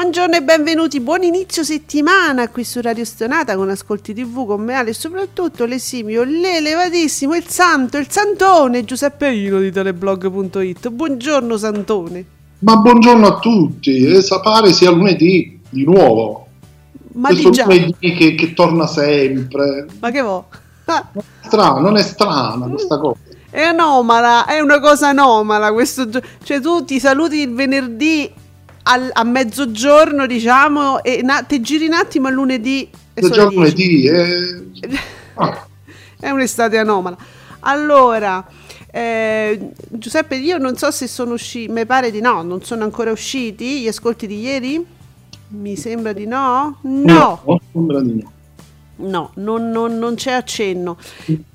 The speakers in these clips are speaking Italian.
Buongiorno e benvenuti, buon inizio settimana qui su Radio Stonata con Ascolti TV con me Ale e soprattutto l'esimio, l'elevatissimo, il santo, il santone Giuseppe Ino di teleblog.it. Buongiorno Santone. Ma buongiorno a tutti, e pare sia lunedì di nuovo. Ma Questo di lunedì che, che torna sempre. Ma che vo? Ah, Strano, non è strana questa cosa. è anomala, è una cosa anomala questo gio- Cioè tu ti saluti il venerdì al- a mezzogiorno diciamo e na- te giri un attimo a lunedì 10. lunedì. eh. Ah, È un'estate anomala. Allora, eh, Giuseppe, io non so se sono usciti, mi pare di no, non sono ancora usciti gli ascolti di ieri? Mi sembra di no? No, no, sembra di no. no, non, non- non c'è accenno.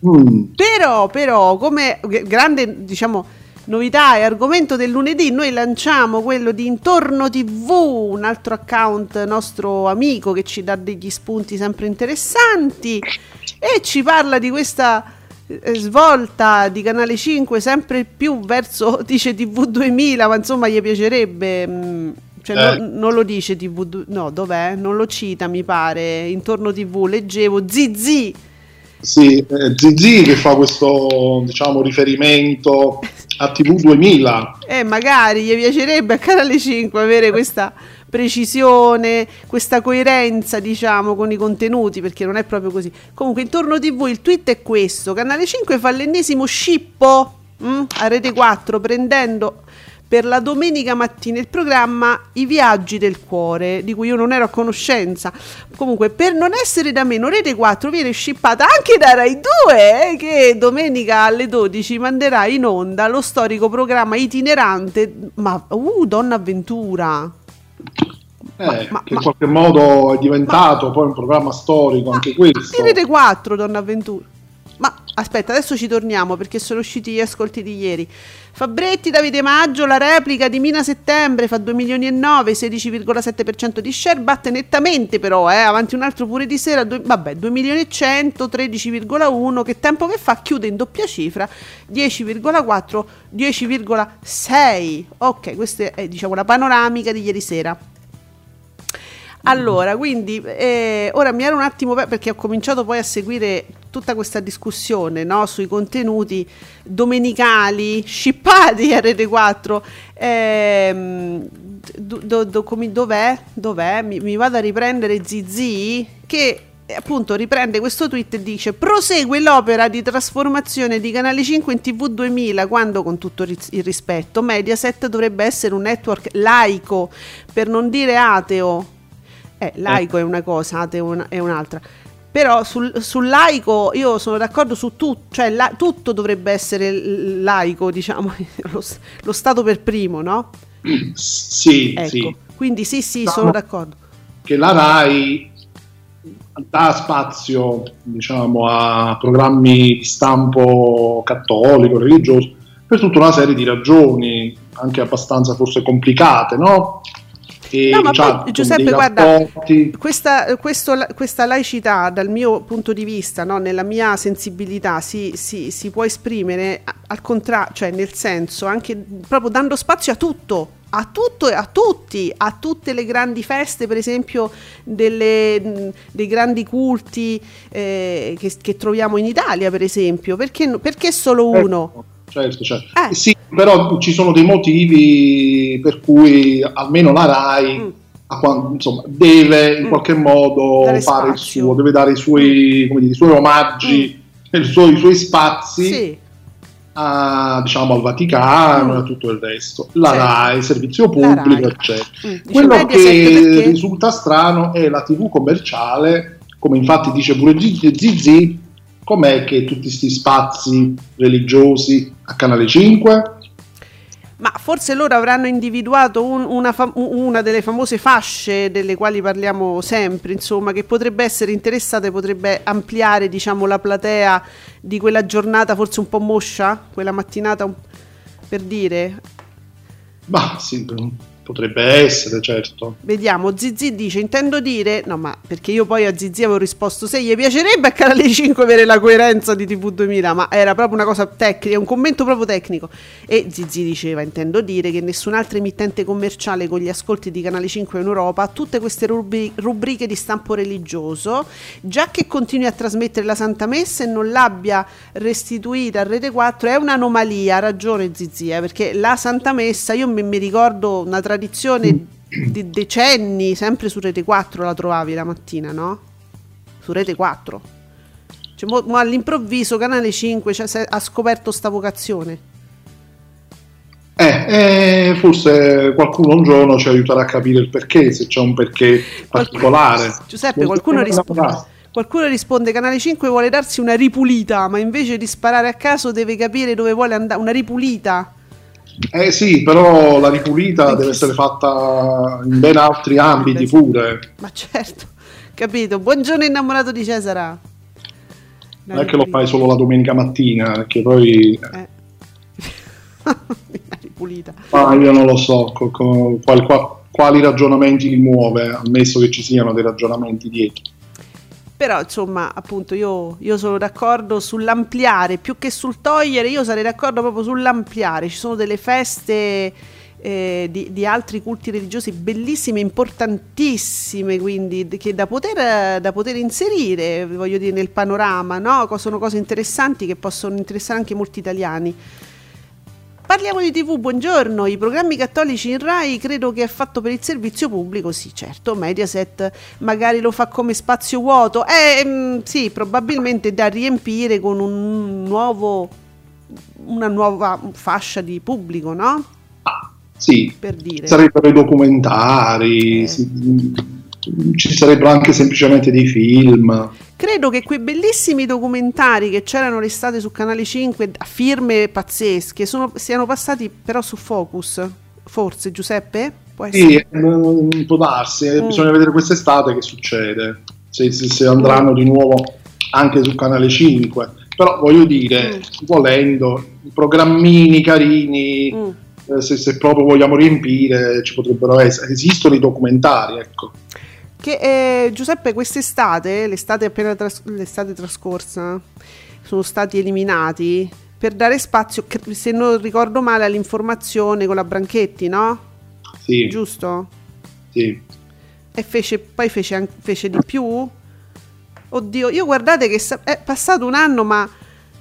Mm, Però, però, come grande, diciamo, novità e argomento del lunedì, noi lanciamo quello di Intorno TV, un altro account nostro amico che ci dà degli spunti sempre interessanti e ci parla di questa eh, svolta di Canale 5 sempre più verso, dice TV 2000, ma insomma gli piacerebbe... mm, Cioè, Eh. non, non lo dice TV, no, dov'è? Non lo cita, mi pare. Intorno TV, leggevo Zizi. Sì, Zizi che fa questo diciamo, riferimento a TV 2000. Eh, magari gli piacerebbe a Canale 5 avere questa precisione, questa coerenza, diciamo, con i contenuti, perché non è proprio così. Comunque, intorno a TV il tweet è questo: Canale 5 fa l'ennesimo scippo mm, a Rete 4, prendendo per la domenica mattina il programma I viaggi del cuore, di cui io non ero a conoscenza. Comunque, per non essere da meno, Rete 4 viene scippata anche da Rai 2, eh, che domenica alle 12 manderà in onda lo storico programma itinerante, ma uh, Donna Avventura. eh, Ma- ma- che ma- in qualche modo è diventato poi un programma storico anche questo. Di Rete 4, Donna Avventura. Ma aspetta, adesso ci torniamo perché sono usciti gli ascolti di ieri. Fabretti, Davide Maggio, la replica di Mina Settembre fa 2 milioni e 9, 16,7% di share, batte nettamente però, eh, avanti un altro pure di sera, due- vabbè, 2 milioni e 100, 13,1, che tempo che fa? Chiude in doppia cifra, 10,4, 10,6. Ok, questa è diciamo la panoramica di ieri sera. Allora, quindi eh, ora mi ero un attimo per- perché ho cominciato poi a seguire tutta questa discussione no, sui contenuti domenicali scippati a Rete 4. Ehm, do- do- do- come- dov'è? Dov'è? Mi, mi vado a riprendere Zizi che eh, appunto riprende questo tweet e dice prosegue l'opera di trasformazione di Canale 5 in TV 2000 quando con tutto il rispetto Mediaset dovrebbe essere un network laico per non dire ateo eh, laico è una cosa, ateo è un'altra. Però sul, sul laico io sono d'accordo su tutto, cioè la- tutto dovrebbe essere laico, diciamo, lo, lo Stato per primo, no? Sì, Ecco, sì. quindi sì, sì, No. sono d'accordo. che la RAI dà spazio diciamo, a programmi di stampo cattolico, religioso, per tutta una serie di ragioni, anche abbastanza forse complicate, no? E no, ma poi, Giuseppe, guarda, questa, questo, questa, laicità dal mio punto di vista, no, nella mia sensibilità, si, si, si può esprimere al contrario, cioè nel senso anche proprio dando spazio a tutto, a tutto e a tutti, a tutte le grandi feste, per esempio delle, dei grandi culti eh, che, che, troviamo in Italia, per esempio, perché, perché solo certo, uno? Certo, certo. Eh. Sì, però ci sono dei motivi per cui almeno la RAI... Mm. Insomma, deve in mm. qualche modo dare fare spazio. il suo, deve dare i suoi, dire, i suoi omaggi, mm. i, suoi, i suoi spazi sì a, diciamo, al Vaticano mm. e tutto il resto. La certo. RAI, servizio pubblico, eccetera. Mm. Quello che risulta strano è la TV commerciale, come infatti dice pure Zizi, com'è che tutti questi spazi religiosi a Canale 5 ma forse loro avranno individuato un, una, fam- una, delle famose fasce delle quali parliamo sempre, insomma, che potrebbe essere interessata e potrebbe ampliare, diciamo, la platea di quella giornata forse un po' moscia, quella mattinata per dire. Ma sì, Potrebbe essere, certo. Vediamo, Zizi dice, intendo dire, no ma perché io poi a Zizi avevo risposto, se gli piacerebbe a Canale 5 avere la coerenza di TV 2000, ma era proprio una cosa tecnica, un commento proprio tecnico. E Zizi diceva, intendo dire che nessun'altra emittente commerciale con gli ascolti di Canale 5 in Europa ha tutte queste rubri- rubriche di stampo religioso, già che continui a trasmettere la Santa Messa e non l'abbia restituita a Rete 4 è un'anomalia, ha ragione Zizi, eh, perché la Santa Messa, io mi, mi ricordo una tradizione tradizione di decenni, sempre su Rete 4 la trovavi la mattina, no? Su Rete 4. Cioè, mo, mo all'improvviso Canale 5 cioè, ha scoperto sta vocazione. Eh, eh, forse qualcuno un giorno ci aiuterà a capire il perché, se c'è un perché particolare. Giuseppe, qualcuno risponde, qualcuno risponde Canale 5 vuole darsi una ripulita, ma invece di sparare a caso deve capire dove vuole andare, una ripulita. Eh sì, però la ripulita deve essere fatta in ben altri ambiti pure. Ma certo, capito. Buongiorno innamorato di Cesara. Non è che lo fai solo la domenica mattina, perché poi... Eh. ripulita. Ma io non lo so co- co- quali, quali ragionamenti li muove, ammesso che ci siano dei ragionamenti dietro però insomma appunto io, io, sono d'accordo sull'ampliare più che sul togliere io sarei d'accordo proprio sull'ampliare ci sono delle feste eh, di, di, altri culti religiosi bellissime importantissime quindi che da poter, da poter inserire voglio dire nel panorama no? sono cose interessanti che possono interessare anche molti italiani Parliamo di TV, buongiorno. I programmi cattolici in Rai credo che è fatto per il servizio pubblico, sì, certo. Mediaset magari lo fa come spazio vuoto. Eh, mm, sì, probabilmente da riempire con un nuovo, una nuova fascia di pubblico, no? Ah, sì, per dire. sarebbero i documentari, eh. sì, ci sarebbero anche semplicemente dei film. Credo che quei bellissimi documentari che c'erano l'estate su Canale 5 a firme pazzesche sono, siano passati però su Focus. Forse Giuseppe? Può sì, mm, può darsi, mm. bisogna vedere quest'estate che succede, se, se, se andranno di nuovo anche su Canale 5. Però voglio dire, mm. volendo, programmini carini, mm. eh, se, se, proprio vogliamo riempire, ci potrebbero essere. Esistono i documentari, ecco. Che eh, Giuseppe, quest'estate, l'estate appena tras- l'estate trascorsa, sono stati eliminati per dare spazio, se non ricordo male, all'informazione con la Branchetti, no? Sì. Giusto? Sì. E fece, poi fece, fece di più? Oddio, io guardate che è passato un anno, ma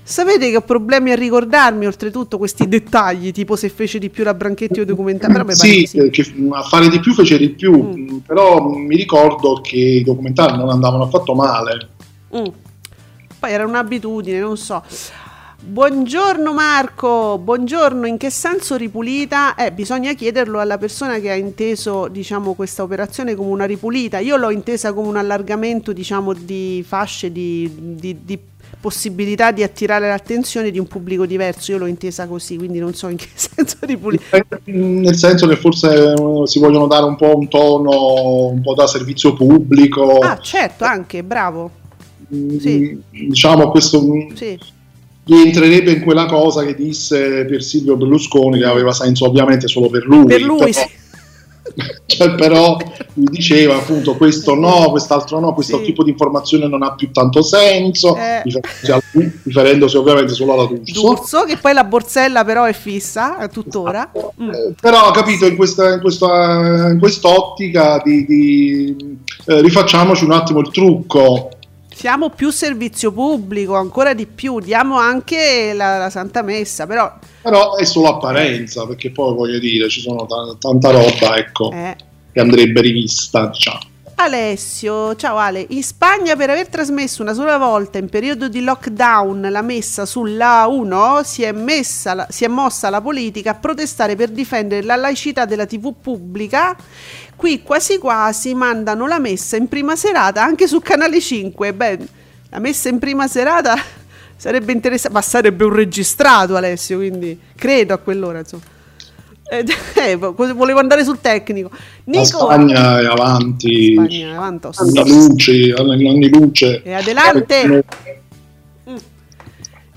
Sapete che ho problemi a ricordarmi oltretutto questi dettagli, tipo se fece di più la Branchetti o documentario? Sì, sì. a fare di più fece di più, mm. però mi ricordo che i documentari non andavano affatto male. Mm. Poi era un'abitudine, non so. Buongiorno Marco, buongiorno, in che senso ripulita? Eh, bisogna chiederlo alla persona che ha inteso diciamo, questa operazione come una ripulita. Io l'ho intesa come un allargamento diciamo, di fasce di, di, di possibilità di attirare l'attenzione di un pubblico diverso. Io l'ho intesa così, quindi non so in che senso ripulire. Nel senso che forse eh, si vogliono dare un po' un tono un po' da servizio pubblico. Ah, certo, anche, bravo. Mm, sì. Diciamo questo mm, sì. entrerebbe in quella cosa che disse per Silvio Berlusconi che aveva senso ovviamente solo per lui. Per lui, però, sì. cioè, però mi diceva appunto questo no, quest'altro no, questo sì. tipo di informazione non ha più tanto senso, eh. riferendosi ovviamente solo alla D'Urso. D'Urso, che poi la borsella però è fissa, è tuttora. Esatto. Mm. Eh, però capito, in, questa, in, questa, in quest'ottica di, di eh, rifacciamoci un attimo il trucco siamo più servizio pubblico, ancora di più, diamo anche la, la Santa Messa, però... Però è solo apparenza, perché poi voglio dire, ci sono t- tanta roba, ecco, eh. che andrebbe rivista, diciamo. Alessio, ciao Ale, in Spagna per aver trasmesso una sola volta in periodo di lockdown la messa sulla 1 si è, messa, si è mossa la politica a protestare per difendere la laicità della tv pubblica Qui quasi quasi mandano la messa in prima serata anche su Canale 5. Beh, la messa in prima serata sarebbe interessante, ma sarebbe un registrato Alessio, quindi credo a quell'ora, insomma. Eh, eh, volevo andare sul tecnico. Nico, la Spagna è avanti. Spagna è avanti. Anni luce, anni luce. E adelante. Mm.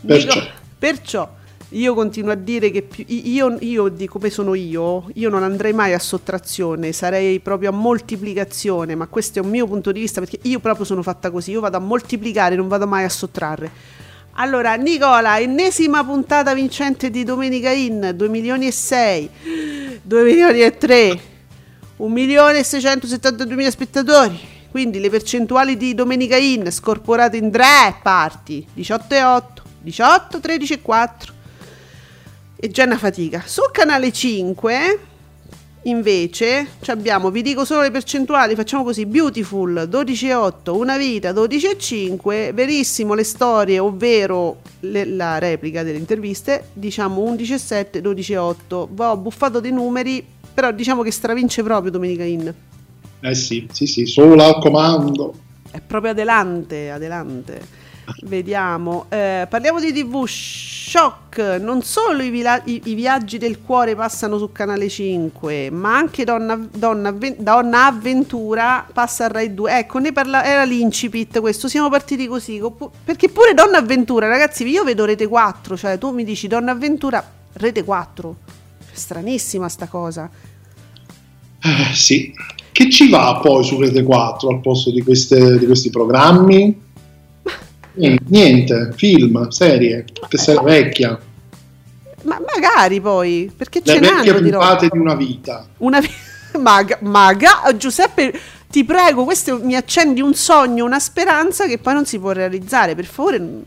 Perciò. Nico, perciò io continuo a dire che più, io, io, di come sono io, io non andrei mai a sottrazione, sarei proprio a moltiplicazione, ma questo è un mio punto di vista perché io proprio sono fatta così, io vado a moltiplicare, non vado mai a sottrarre. Allora, Nicola, ennesima puntata vincente di Domenica In, 2 milioni e 6, 2 milioni e 3, 1 milione e 672 mila spettatori. Quindi le percentuali di Domenica In scorporate in tre parti, 18 e 8, 18, 13 e 4, e già è una fatica. Sul canale 5 invece abbiamo, vi dico solo le percentuali, facciamo così, Beautiful 12,8, Una vita 12,5, Verissimo le storie, ovvero le, la replica delle interviste, diciamo 11,7, 12,8. Ho buffato dei numeri, però diciamo che stravince proprio Domenica In. Eh sì, sì, sì, solo al comando. È proprio adelante, adelante. Vediamo, eh, parliamo di TV Shock. Non solo i, vila- i-, i, viaggi del cuore passano su Canale 5, ma anche Donna, Donna, Donna Avventura passa a Rai 2. Ecco, ne parla- era l'incipit questo. Siamo partiti così. Perché pure Donna Avventura, ragazzi, io vedo Rete 4, cioè tu mi dici Donna Avventura, Rete 4. Stranissima sta cosa. Eh, sì. Che ci va poi su Rete 4 al posto di, queste, di questi programmi? Niente, film, serie, che sei vecchia. Ma magari poi, perché ce Le vecchie puntate di una vita. Una vita. Maga, maga, Giuseppe, ti prego, questo mi accendi un sogno, una speranza che poi non si può realizzare. Per favore,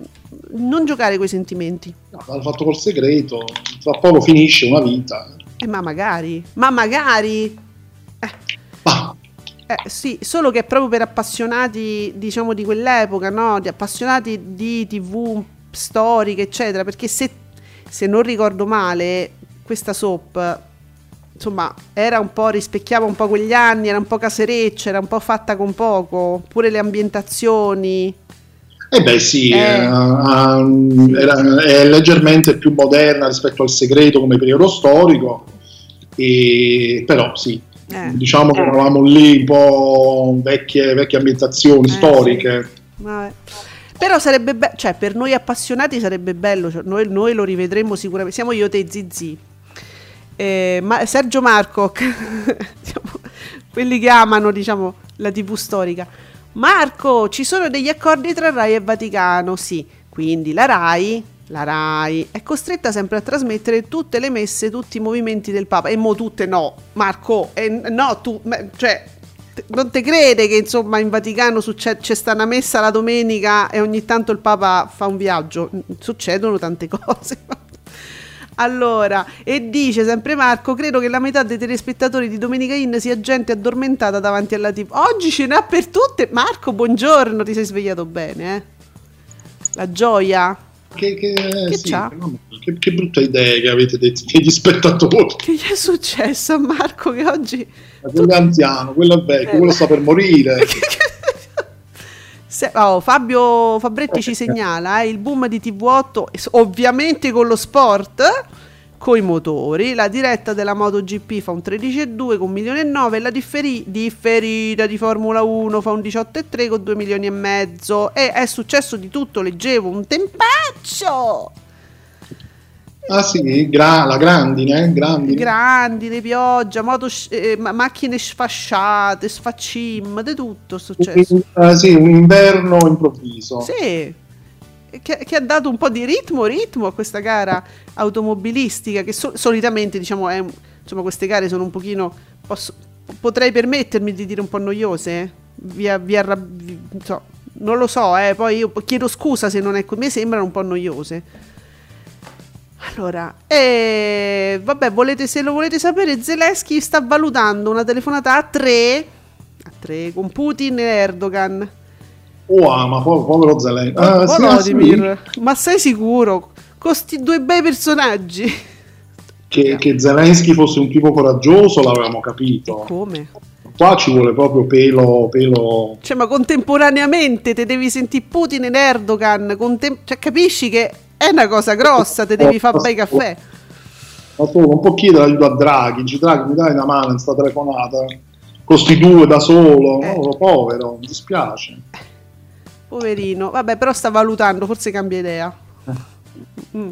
non giocare con i sentimenti. No, l'hanno fatto col segreto, tra poco finisce una vita. Eh, ma magari, ma magari. Eh. Eh, sì, solo che è proprio per appassionati, diciamo, di quell'epoca, no? Di appassionati di tv storiche, eccetera. Perché se, se non ricordo male, questa soap, insomma, era un po', rispecchiava un po' quegli anni, era un po' casereccia, era un po' fatta con poco, pure le ambientazioni. Eh beh sì, eh. Uh, era, è leggermente più moderna rispetto al segreto come periodo storico, e, però sì, eh. Diciamo che eravamo lì un po' vecchie, vecchie ambientazioni eh, storiche. Sì. Però sarebbe bello, cioè per noi appassionati sarebbe bello, cioè, noi, noi, lo rivedremo sicuramente, siamo io te Zizi. Eh, ma, Sergio Marco, diciamo, quelli che amano diciamo, la tv storica. Marco, ci sono degli accordi tra Rai e Vaticano? Sì, quindi la Rai la RAI è costretta sempre a trasmettere tutte le messe, tutti i movimenti del Papa. E mo tutte no, Marco, eh, no, tu, cioè, non te crede che insomma in Vaticano succede, c'è sta una messa la domenica e ogni tanto il Papa fa un viaggio? Succedono tante cose. Allora, e dice sempre Marco, credo che la metà dei telespettatori di Domenica In sia gente addormentata davanti alla TV. Oggi ce n'ha per tutte. Marco, buongiorno, ti sei svegliato bene, eh? La gioia che, che, che, sì, che, che, brutta idea che avete detto degli spettatori. Che gli è successo a Marco che oggi... Ma quello è anziano, quello è vecchio, eh, quello sta per morire. Se, oh, Fabio Fabretti ci segnala eh, il boom di TV8, ovviamente con lo sport coi motori. La diretta della MotoGP fa un 13,2 con 1 milione e 9 e la differi- differita di Formula 1 fa un 18,3 con 2 milioni e mezzo. E è successo di tutto, leggevo un tempaccio. Ah sì, gra- la grandine, grandine. Grandine, pioggia, moto, eh, macchine sfasciate, sfaccim, di tutto è successo. Uh, sì, un inverno improvviso. Sì, che, che, ha dato un po' di ritmo, ritmo a questa gara automobilistica che so- solitamente, diciamo, è, insomma, queste gare sono un pochino, posso, potrei permettermi di dire un po' noiose, via, vi, so, non lo so, eh, poi io chiedo scusa se non è così, mi sembrano un po' noiose allora, eh, vabbè, volete, se lo volete sapere, Zelensky sta valutando una telefonata a tre, a tre con Putin e Erdogan. Oh, ma po- povero Zelensky. Ah, oh, Volodymyr, sì. ma sei sicuro? Questi due bei personaggi. Che, che, Zelensky fosse un tipo coraggioso l'avevamo capito. Come? Qua ci vuole proprio pelo, pelo. Cioè, ma contemporaneamente te devi sentire Putin e Erdogan. Contem- cioè, capisci che è una cosa grossa, te devi fare bei caffè. Ma tu non può chiedere aiuto a Draghi, dici Draghi mi dai una mano in sta telefonata, costi due da solo, eh. no, povero, mi dispiace. Poverino, vabbè però sta valutando, forse cambia idea. Mm.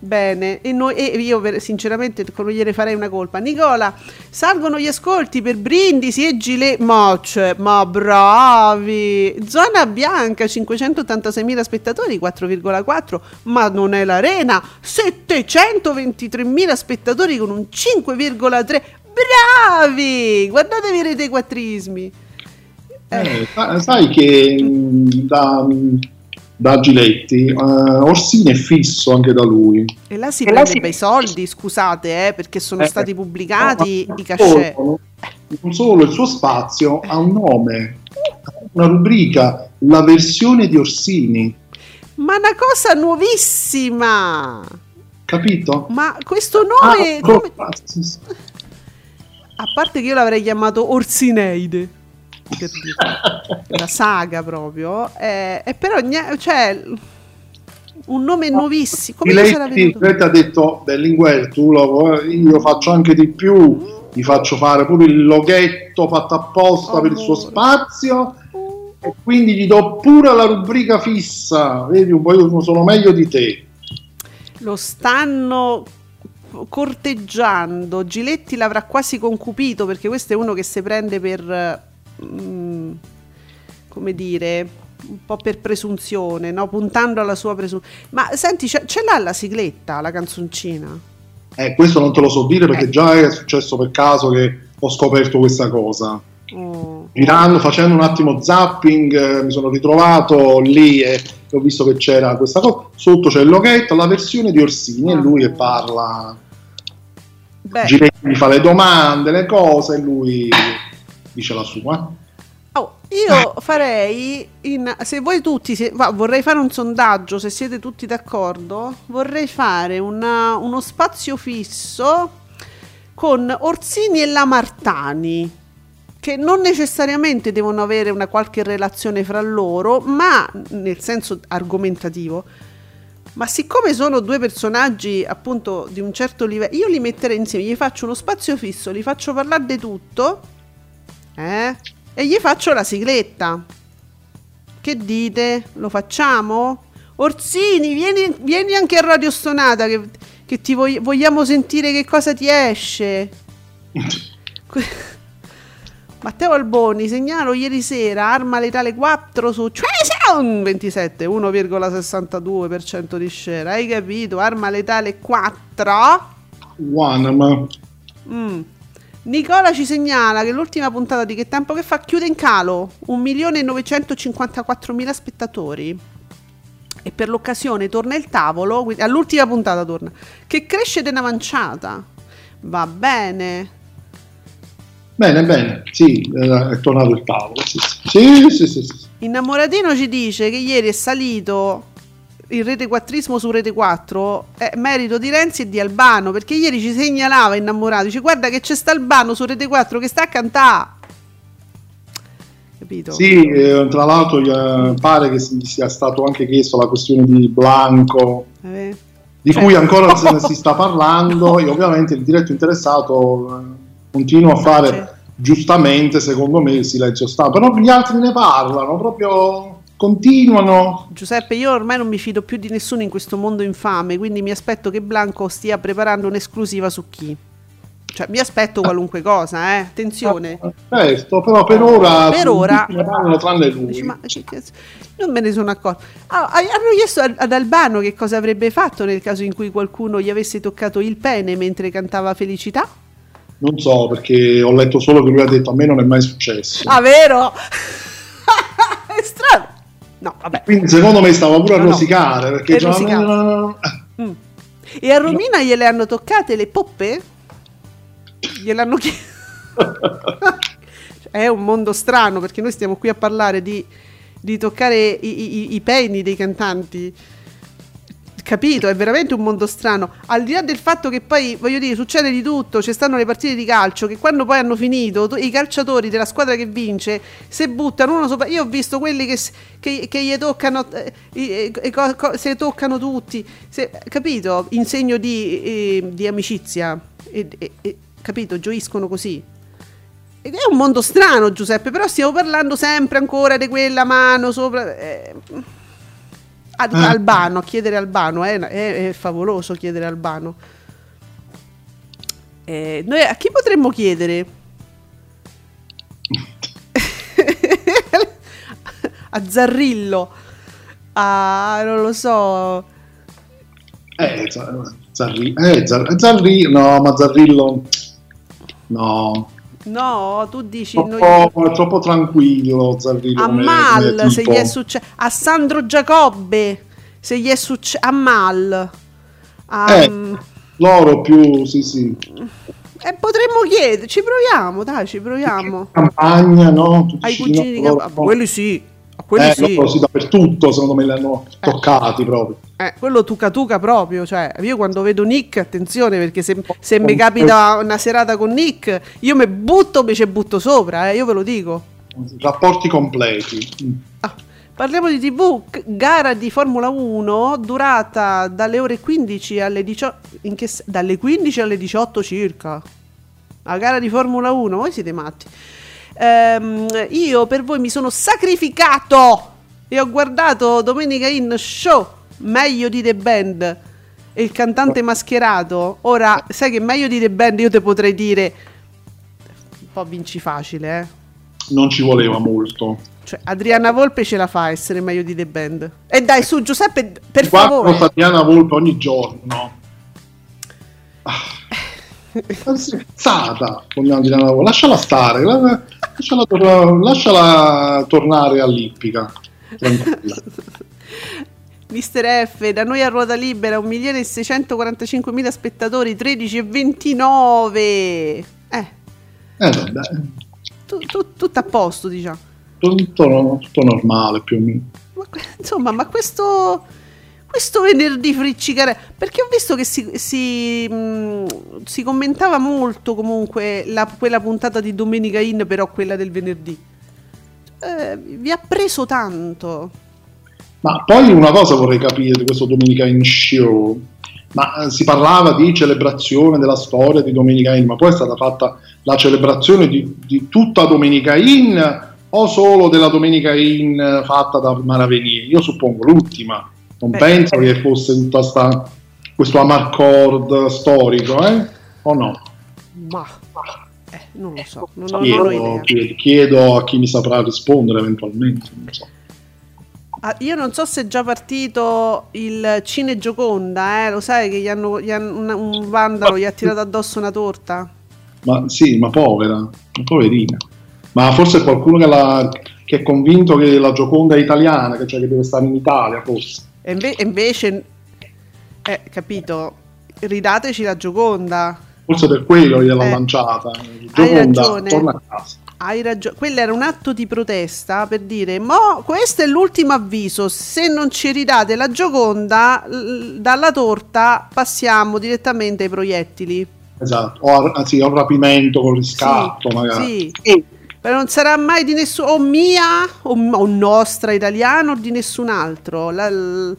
Bene, e, noi, e io sinceramente non gliene farei una colpa. Nicola, salgono gli ascolti per Brindisi e Gilet. Ma, cioè, ma bravi! Zona bianca, 586.000 spettatori, 4,4. Ma non è l'arena, 723.000 spettatori con un 5,3. Bravi! Guardatevi i rete quattrismi. Eh, sai che da da Giletti. Uh, Orsini è fisso anche da lui. E là si e prende si... bei soldi, scusate, eh, perché sono eh, stati pubblicati no, i cachet. Solo, non solo, il suo spazio ha un nome, una rubrica, la versione di Orsini. Ma una cosa nuovissima! Capito? Ma questo nome... Ah, come... A parte che io l'avrei chiamato Orsineide per dire, la saga proprio, eh, e però cioè, un nome nuovissimo. Come lei, venuto? Lei ha detto Berlinguer, tu lo, io faccio anche di più, gli faccio fare pure il loghetto fatto apposta oh, per il suo spazio e quindi gli do pure la rubrica fissa, vedi un po' io sono meglio di te. Lo stanno corteggiando, Giletti l'avrà quasi concupito perché questo è uno che si prende per Mm, come dire, un po' per presunzione, no? puntando alla sua presunzione. Ma senti, ce, ce l'ha la sigletta, la canzoncina? Eh, questo non te lo so dire perché eh. già è successo per caso che ho scoperto questa cosa. Oh. Girando, facendo un attimo zapping, eh, mi sono ritrovato lì e ho visto che c'era questa cosa. Sotto c'è il loghetto, la versione di Orsini, oh. e lui che parla. Giretti fa le domande, le cose, e lui dice la sua. Oh, io farei, in, se voi tutti, se, va, vorrei fare un sondaggio, se siete tutti d'accordo, vorrei fare una, uno spazio fisso con Orsini e Lamartani, che non necessariamente devono avere una qualche relazione fra loro, ma nel senso argomentativo. Ma siccome sono due personaggi appunto di un certo livello, io li metterei insieme, gli faccio uno spazio fisso, li faccio parlare di tutto eh? E gli faccio la sigletta. Che dite? Lo facciamo? Orsini, vieni, vieni anche a Radio Stonata che, che ti vog- vogliamo sentire che cosa ti esce. Matteo Alboni, segnalo ieri sera, arma letale 4 su 27, 1,62% di share. Hai capito? Arma letale 4. One, ma... Mm. Nicola ci segnala che l'ultima puntata di Che tempo che fa chiude in calo 1.954.000 spettatori. E per l'occasione torna il tavolo, all'ultima puntata torna, che cresce manciata. Va bene. Bene, bene, sì, è tornato il tavolo. Sì, sì, sì, sì, sì. Innamoratino ci dice che ieri è salito il rete quattrismo su rete 4 è merito di Renzi e di Albano perché ieri ci segnalava innamorato dice guarda che c'è sta Albano su rete 4 che sta a cantare capito? Sì, eh, tra l'altro eh, pare che sia stato anche chiesto la questione di Blanco eh. di cui cioè. ancora ne si sta parlando e ovviamente il diretto interessato eh, continua a fare giustamente secondo me il silenzio stampa però gli altri ne parlano proprio continuano. Giuseppe, io ormai non mi fido più di nessuno in questo mondo infame, quindi mi aspetto che Blanco stia preparando un'esclusiva su chi. Cioè, mi aspetto qualunque cosa, eh. Attenzione. Certo, però per ora... Per ora... Parlano tranne lui. Dici, ma non me ne sono accorto. Ah, hanno chiesto ad Albano che cosa avrebbe fatto nel caso in cui qualcuno gli avesse toccato il pene mentre cantava Felicità? Non so, perché ho letto solo che lui ha detto a me non è mai successo. Ah, vero? è strano. No, vabbè. Quindi secondo me stava pure no, a rosicare. No. Perché già... mm. E a Romina gliele hanno toccate le poppe? gliel'hanno chiesto. è un mondo strano perché noi stiamo qui a parlare di, di toccare i, i, i peni dei cantanti. Capito? È veramente un mondo strano. Al di là del fatto che poi, voglio dire, succede di tutto, ci stanno le partite di calcio che quando poi hanno finito, i calciatori della squadra che vince, se buttano uno sopra... Io ho visto quelli che, che, che gli toccano, eh, eh, se toccano tutti, se, capito? In segno di, eh, di amicizia. Capito? Gioiscono così. Ed è un mondo strano, Giuseppe, però stiamo parlando sempre ancora di quella mano sopra. Ad, eh. Albano, chiedere Albano, eh, è, è, favoloso chiedere Albano. Eh, noi a chi potremmo chiedere? a Zarrillo, a non lo so. Eh, Zarrillo, eh, Zarrillo, no, ma Zarrillo No. No, tu dici troppo, noi... troppo tranquillo Zarrillo. A Mal se gli è successo a Sandro Giacobbe se gli è successo a Mal. A, eh, um... loro più sì, sì. E eh, potremmo chiedere, ci proviamo, dai, ci proviamo. Campagna, no? Tutti Ai cugini di campagna, quelli sì. Quelli eh, sì. sì, dappertutto, secondo me li hanno eh. toccati proprio. Eh, quello tuca tuca proprio, cioè io quando vedo Nick, attenzione perché se, se mi capita una serata con Nick, io mi butto, mi ci butto sopra, eh, io ve lo dico. Rapporti completi. Ah, parliamo di TV, gara di Formula 1 durata dalle ore 15 alle 18, che, dalle 15 alle 18 circa. La gara di Formula 1, voi siete matti. Ehm, io per voi mi sono sacrificato e ho guardato Domenica in show meglio di The Band e il cantante mascherato. Ora, sai che meglio di The Band io te potrei dire un po' vinci facile, eh. Non ci voleva molto. Cioè, Adriana Volpe ce la fa a essere meglio di The Band. E dai, su Giuseppe, per Guardo favore. Adriana Volpe ogni giorno. Ah. Scherzata con Adriana Volpe. Lasciala stare, lasciala, tor- lasciala tornare all'ippica. Tranquilla. Mister F, da noi a ruota libera 1.645.000 spettatori, 13 e 29. Eh. Eh vabbè. Tu, tu, tutto a posto, diciamo. Tutto, tutto normale più o meno. Ma, insomma, ma questo, questo venerdì friccicare, perché ho visto che si, si, mh, mm, si commentava molto comunque la, quella puntata di Domenica In, però quella del venerdì. Eh, vi ha preso tanto. Ma poi una cosa vorrei capire di questo Domenica in Show. Ma eh, si parlava di celebrazione della storia di Domenica In, ma poi è stata fatta la celebrazione di, di tutta Domenica In o solo della Domenica In fatta da Maraveni? Io suppongo l'ultima. Non Beh, penso eh. che fosse tutta sta, questo amarcord storico, eh? O no? Ma eh, non lo so. Non, chiedo, chiedo, chiedo, a chi mi saprà rispondere eventualmente. Non so. Ah, io non so se è già partito il Cine Gioconda, eh? lo sai che gli hanno, gli hanno un, un, vandalo gli ha tirato addosso una torta? Ma sì, ma povera, poverina. Ma forse qualcuno che, la, che, è convinto che la Gioconda è italiana, che, cioè che deve stare in Italia, forse. E inve- invece, eh, capito, ridateci la Gioconda. Forse per quello gliel'ha eh, lanciata. Gioconda, torna a casa hai ragione, quello era un atto di protesta per dire, mo questo è l'ultimo avviso, se non ci ridate la Gioconda, l- dalla torta passiamo direttamente ai proiettili. Esatto, o anzi, a un rapimento con riscatto sì, magari. Sì. Però non sarà mai di nessuno, o mia, o, o nostra italiana, o di nessun altro. La, l-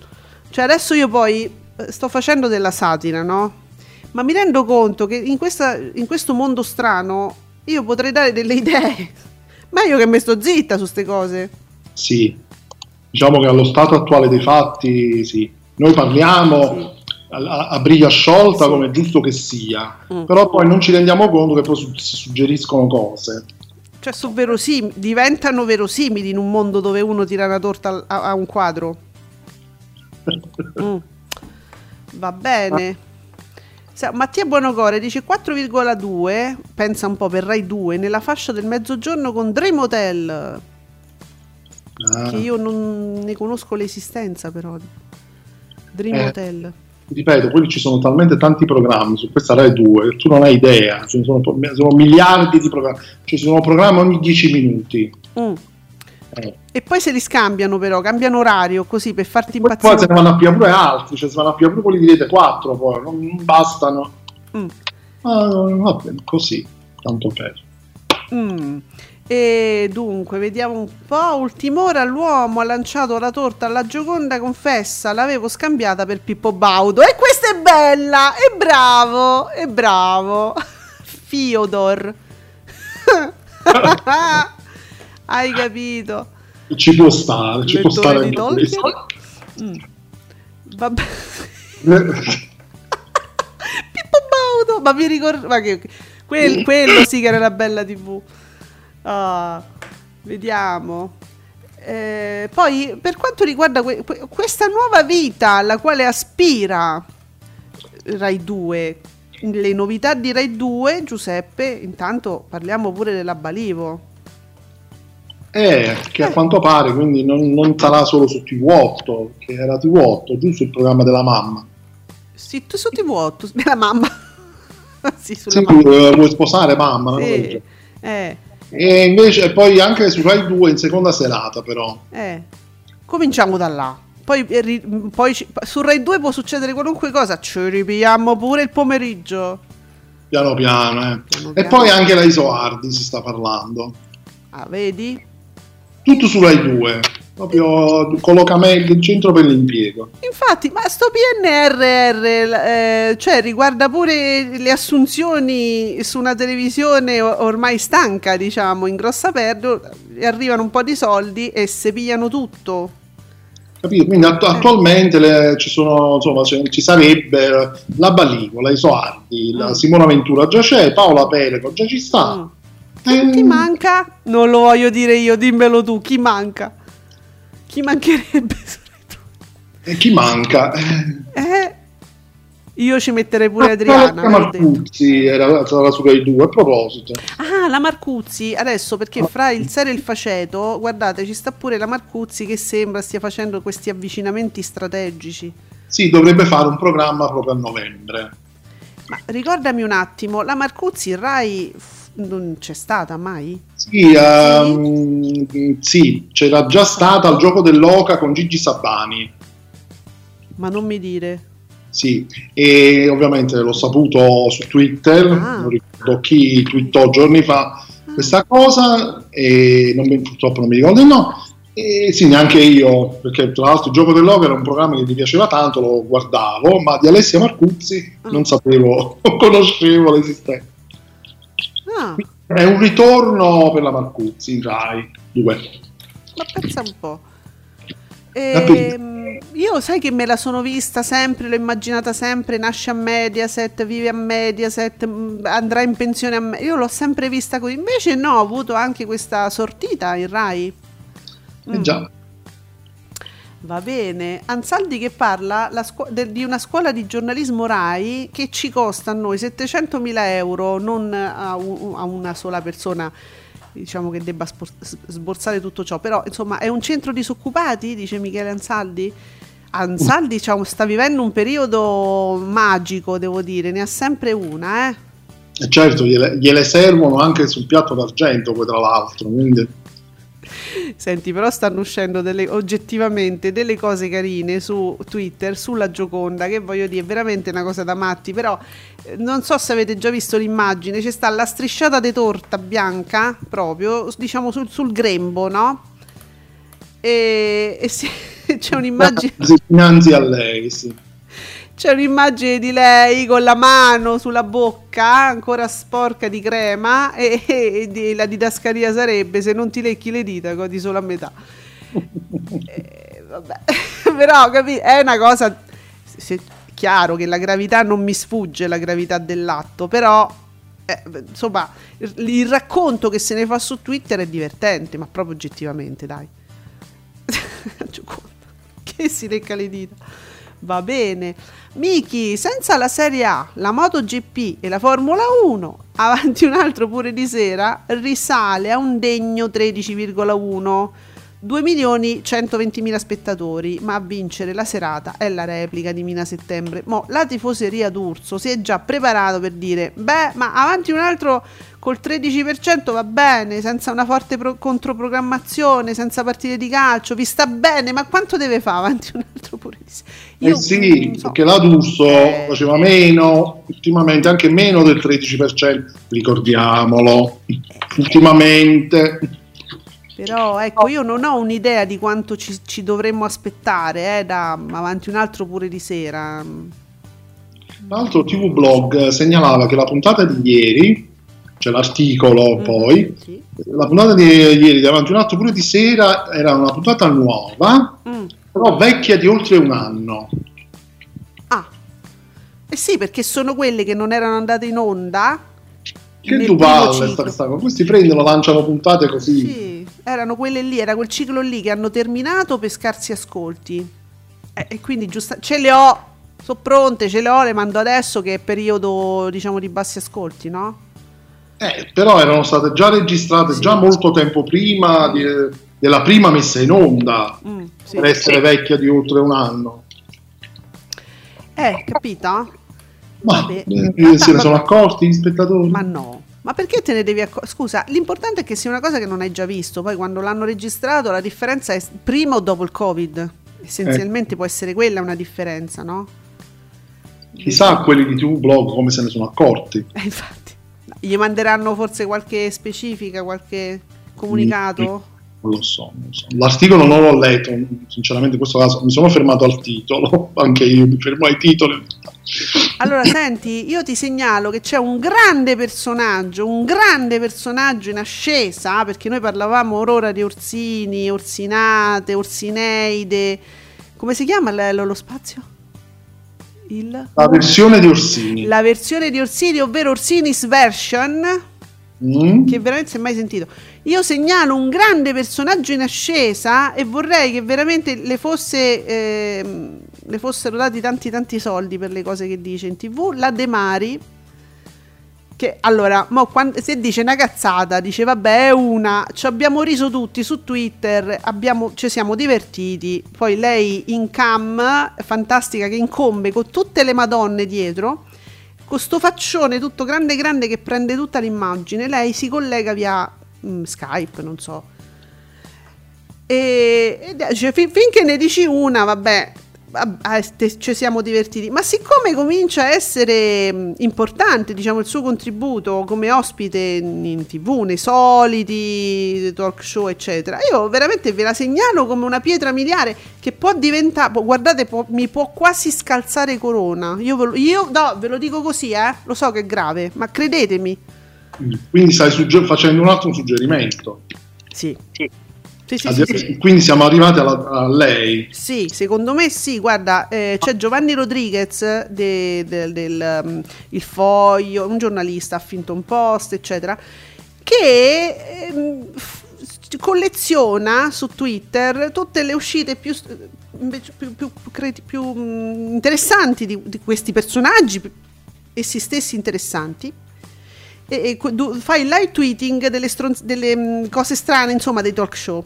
cioè adesso io poi eh, sto facendo della satira, no? Ma mi rendo conto che in, questa, in questo mondo strano io potrei dare delle idee. Meglio che mi sto zitta su queste cose. Sì. diciamo che allo stato attuale dei fatti, sì, noi parliamo sì. a, a, briglia sciolta sì. come è giusto che sia, mm. però poi non ci rendiamo conto che poi si suggeriscono cose. Cioè, verosim- diventano verosimili in un mondo dove uno tira una torta a, a un quadro. mm. Va bene. Mattia Buonocore dice 4,2, pensa un po' per Rai 2, nella fascia del mezzogiorno con Dream Hotel. Ah. Che io non ne conosco l'esistenza però. Dream eh, Hotel. Ripeto, quelli ci sono talmente tanti programmi su questa Rai 2 che tu non hai idea, ci sono, sono miliardi di programmi, ci sono programmi ogni 10 minuti. Mm. Eh. E poi se li scambiano però, cambiano orario così per farti impazzire. Poi se ne vanno a più pure altri, cioè se vanno a più pure quelli di rete 4 poi, non, non bastano. Mm. Ah, va bene, così, tanto per. Mm. E dunque, vediamo un po'. Ultim'ora l'uomo ha lanciato la torta alla Gioconda, confessa, l'avevo scambiata per Pippo Baudo. E questa è bella! E bravo! E bravo! Fiodor. Hai capito? Ci può stare, ci può stare di mm. Vabbè. Pippo Baudo, ma mi ricordo ma che quel, quello sì che era la bella TV. Ah, vediamo. Eh, poi per quanto riguarda que- questa nuova vita alla quale aspira Rai 2, le novità di Rai 2, Giuseppe, intanto parliamo pure della Balivo. Eh, che a quanto pare quindi non, non sarà solo su TV8, che era TV8, giusto il programma della mamma. Sì, su TV8, della mamma. sì, sì mamma. vuoi sposare mamma? Sì. Eh. E invece poi anche su Rai 2 in seconda serata però. Eh. Cominciamo da là. Poi, eh, poi su Rai 2 può succedere qualunque cosa, ci ripiamo pure il pomeriggio. Piano piano, eh. piano, piano. E poi anche la Isoardi si sta parlando. Ah, vedi? tutto su Rai 2 proprio collocamento il centro per l'impiego infatti ma sto PNRR eh, cioè riguarda pure le assunzioni su una televisione ormai stanca diciamo in grossa perdita arrivano un po' di soldi e se pigliano tutto Capito? Quindi att- eh. attualmente le, ci, sono, insomma, ci sarebbe la Balico, la Isoardi, mm. la Simona Ventura già c'è, Paola Pelego già ci sta. Mm eh, chi manca? Non lo voglio dire io, dimmelo tu, chi manca? Chi mancherebbe? E chi manca? Eh, io ci metterei pure Adriana. La Marcuzzi era, era su Rai 2 a proposito. Ah, la Marcuzzi adesso perché fra il serio e il faceto, guardate, ci sta pure la Marcuzzi che sembra stia facendo questi avvicinamenti strategici. Sì, dovrebbe fare un programma proprio a novembre. Ma ricordami un attimo, la Marcuzzi Rai non c'è stata mai? Sì, um, sì, c'era già stata al gioco dell'Oca con Gigi Sabani. Ma non mi dire. Sì, e ovviamente l'ho saputo su Twitter, ah. non ricordo chi twittò giorni fa ah. questa cosa e non, purtroppo non mi ricordo il nome. E sì, neanche io, perché tra l'altro il gioco dell'Oca era un programma che mi piaceva tanto, lo guardavo, ma di Alessia Marcuzzi ah. non sapevo, non conoscevo l'esistenza. Ah. È un ritorno per la Marcuzzi in Rai 2. Ma pensa un po'. E, io sai che me la sono vista sempre, l'ho immaginata sempre, nasce a Mediaset, vive a Mediaset, mm, andrà in pensione a Mediaset. Io l'ho sempre vista così. Invece no, ho avuto anche questa sortita in Rai. Mm. Eh già. Va bene, Ansaldi che parla scu- de- di una scuola di giornalismo RAI che ci costa a noi 700 mila euro, non a, un- a, una sola persona diciamo che debba spor- sborsare tutto ciò, però insomma è un centro disoccupati, dice Michele Ansaldi. Ansaldi diciamo, sta vivendo un periodo magico, devo dire, ne ha sempre una, eh? Eh, certo, gliele, gliele servono anche sul piatto d'argento, poi tra l'altro, quindi... Senti, però stanno uscendo delle, oggettivamente delle cose carine su Twitter, sulla Gioconda, che voglio dire, è veramente una cosa da matti, però eh, non so se avete già visto l'immagine, c'è sta la strisciata di torta bianca, proprio, diciamo sul, sul grembo, no? E, e si, c'è un'immagine... Dinanzi a lei, sì c'è un'immagine di lei con la mano sulla bocca ancora sporca di crema e, e, e la didascalia sarebbe se non ti lecchi le dita godi solo a metà. e, vabbè, però capi, è una cosa se, chiaro che la gravità non mi sfugge la gravità dell'atto, però eh, insomma, il, il racconto che se ne fa su Twitter è divertente, ma proprio oggettivamente, dai. che si lecca le dita. Va bene. Miki, senza la Serie A, la MotoGP e la Formula 1, avanti un altro pure di sera, risale a un degno 13,1 2 milioni 120 mila spettatori, ma a vincere la serata è la replica di Mina Settembre. Mo, la tifoseria d'Urso si è già preparato per dire, beh, ma avanti un altro col 13% va bene, senza una forte pro- controprogrammazione, senza partite di calcio, vi sta bene, ma quanto deve fare avanti un altro pure? Io, eh sì, so. perché la D'Urso eh... faceva meno, ultimamente anche meno del 13%, ricordiamolo, ultimamente però ecco, io non ho un'idea di quanto ci, ci dovremmo aspettare eh, da avanti un altro pure di sera. L'altro TV Blog segnalava che la puntata di ieri, cioè l'articolo mm-hmm, poi, sì. la puntata di ieri davanti un altro pure di sera era una puntata nuova. Però vecchia di oltre un anno. Ah, eh sì, perché sono quelle che non erano andate in onda. Che tu parli, questi prendono, lanciano puntate così. Sì erano quelle lì, era quel ciclo lì che hanno terminato per scarsi ascolti. Eh, e quindi giusto, ce le ho, sono pronte, ce le ho, le mando adesso che è periodo diciamo di bassi ascolti, no? Eh, però erano state già registrate sì. già molto tempo prima di, della prima messa in onda, mm, sì. per essere vecchia di oltre un anno. Eh, capita? Ma Vabbè. Eh, se ne sono accorti gli spettatori? Ma no. Ma perché te ne devi accorgere? Scusa, l'importante è che sia una cosa che non hai già visto. Poi quando l'hanno registrato la differenza è prima o dopo il Covid. Essenzialmente eh. può essere quella una differenza, no? Chissà quelli di TV Blog come se ne sono accorti. Eh, infatti, gli manderanno forse qualche specifica, qualche comunicato? Non lo, so, non so, L'articolo non l'ho letto, sinceramente in questo caso mi sono fermato al titolo, anche io mi fermo ai titoli. Allora, senti, io ti segnalo che c'è un grande personaggio, un grande personaggio in ascesa, perché noi parlavamo ora di Orsini, Orsinate, Orsineide. Come si chiama lo, lo spazio? Il... La versione di Orsini. La versione di Orsini, ovvero Orsini's version, mm. che veramente si è mai sentito. Io segnalo un grande personaggio in ascesa e vorrei che veramente le fosse... Eh, le fossero dati tanti tanti soldi per le cose che dice in tv, la De Mari, che allora, quando, se dice una cazzata, dice vabbè è una, ci abbiamo riso tutti su Twitter, abbiamo, ci siamo divertiti, poi lei in cam, fantastica, che incombe con tutte le madonne dietro, con sto faccione tutto grande grande che prende tutta l'immagine, lei si collega via mm, Skype, non so. E, e dice, fin, finché ne dici una, vabbè, ci siamo divertiti, ma siccome comincia a essere mm, importante diciamo, il suo contributo come ospite in tv, nei soliti talk show, eccetera, io veramente ve la segnalo come una pietra miliare che può diventare, guardate, può, mi può quasi scalzare corona. Io, ve lo, io no, ve lo dico così, eh, lo so che è grave, ma credetemi. Quindi stai sugger- facendo un altro suggerimento. Sì. sì. Sì, sì, sì, quindi siamo arrivati alla, a lei. Sì, secondo me sì. Guarda, eh, c'è Giovanni Rodriguez del de, de, um, Il Foglio, un giornalista, ha finto un Post, eccetera, che eh, colleziona su Twitter tutte le uscite più, più, più, più mm, interessanti di, di, questi personaggi, essi stessi interessanti. E, e fa il live tweeting delle, stronz- delle mm, cose strane, insomma, dei talk show.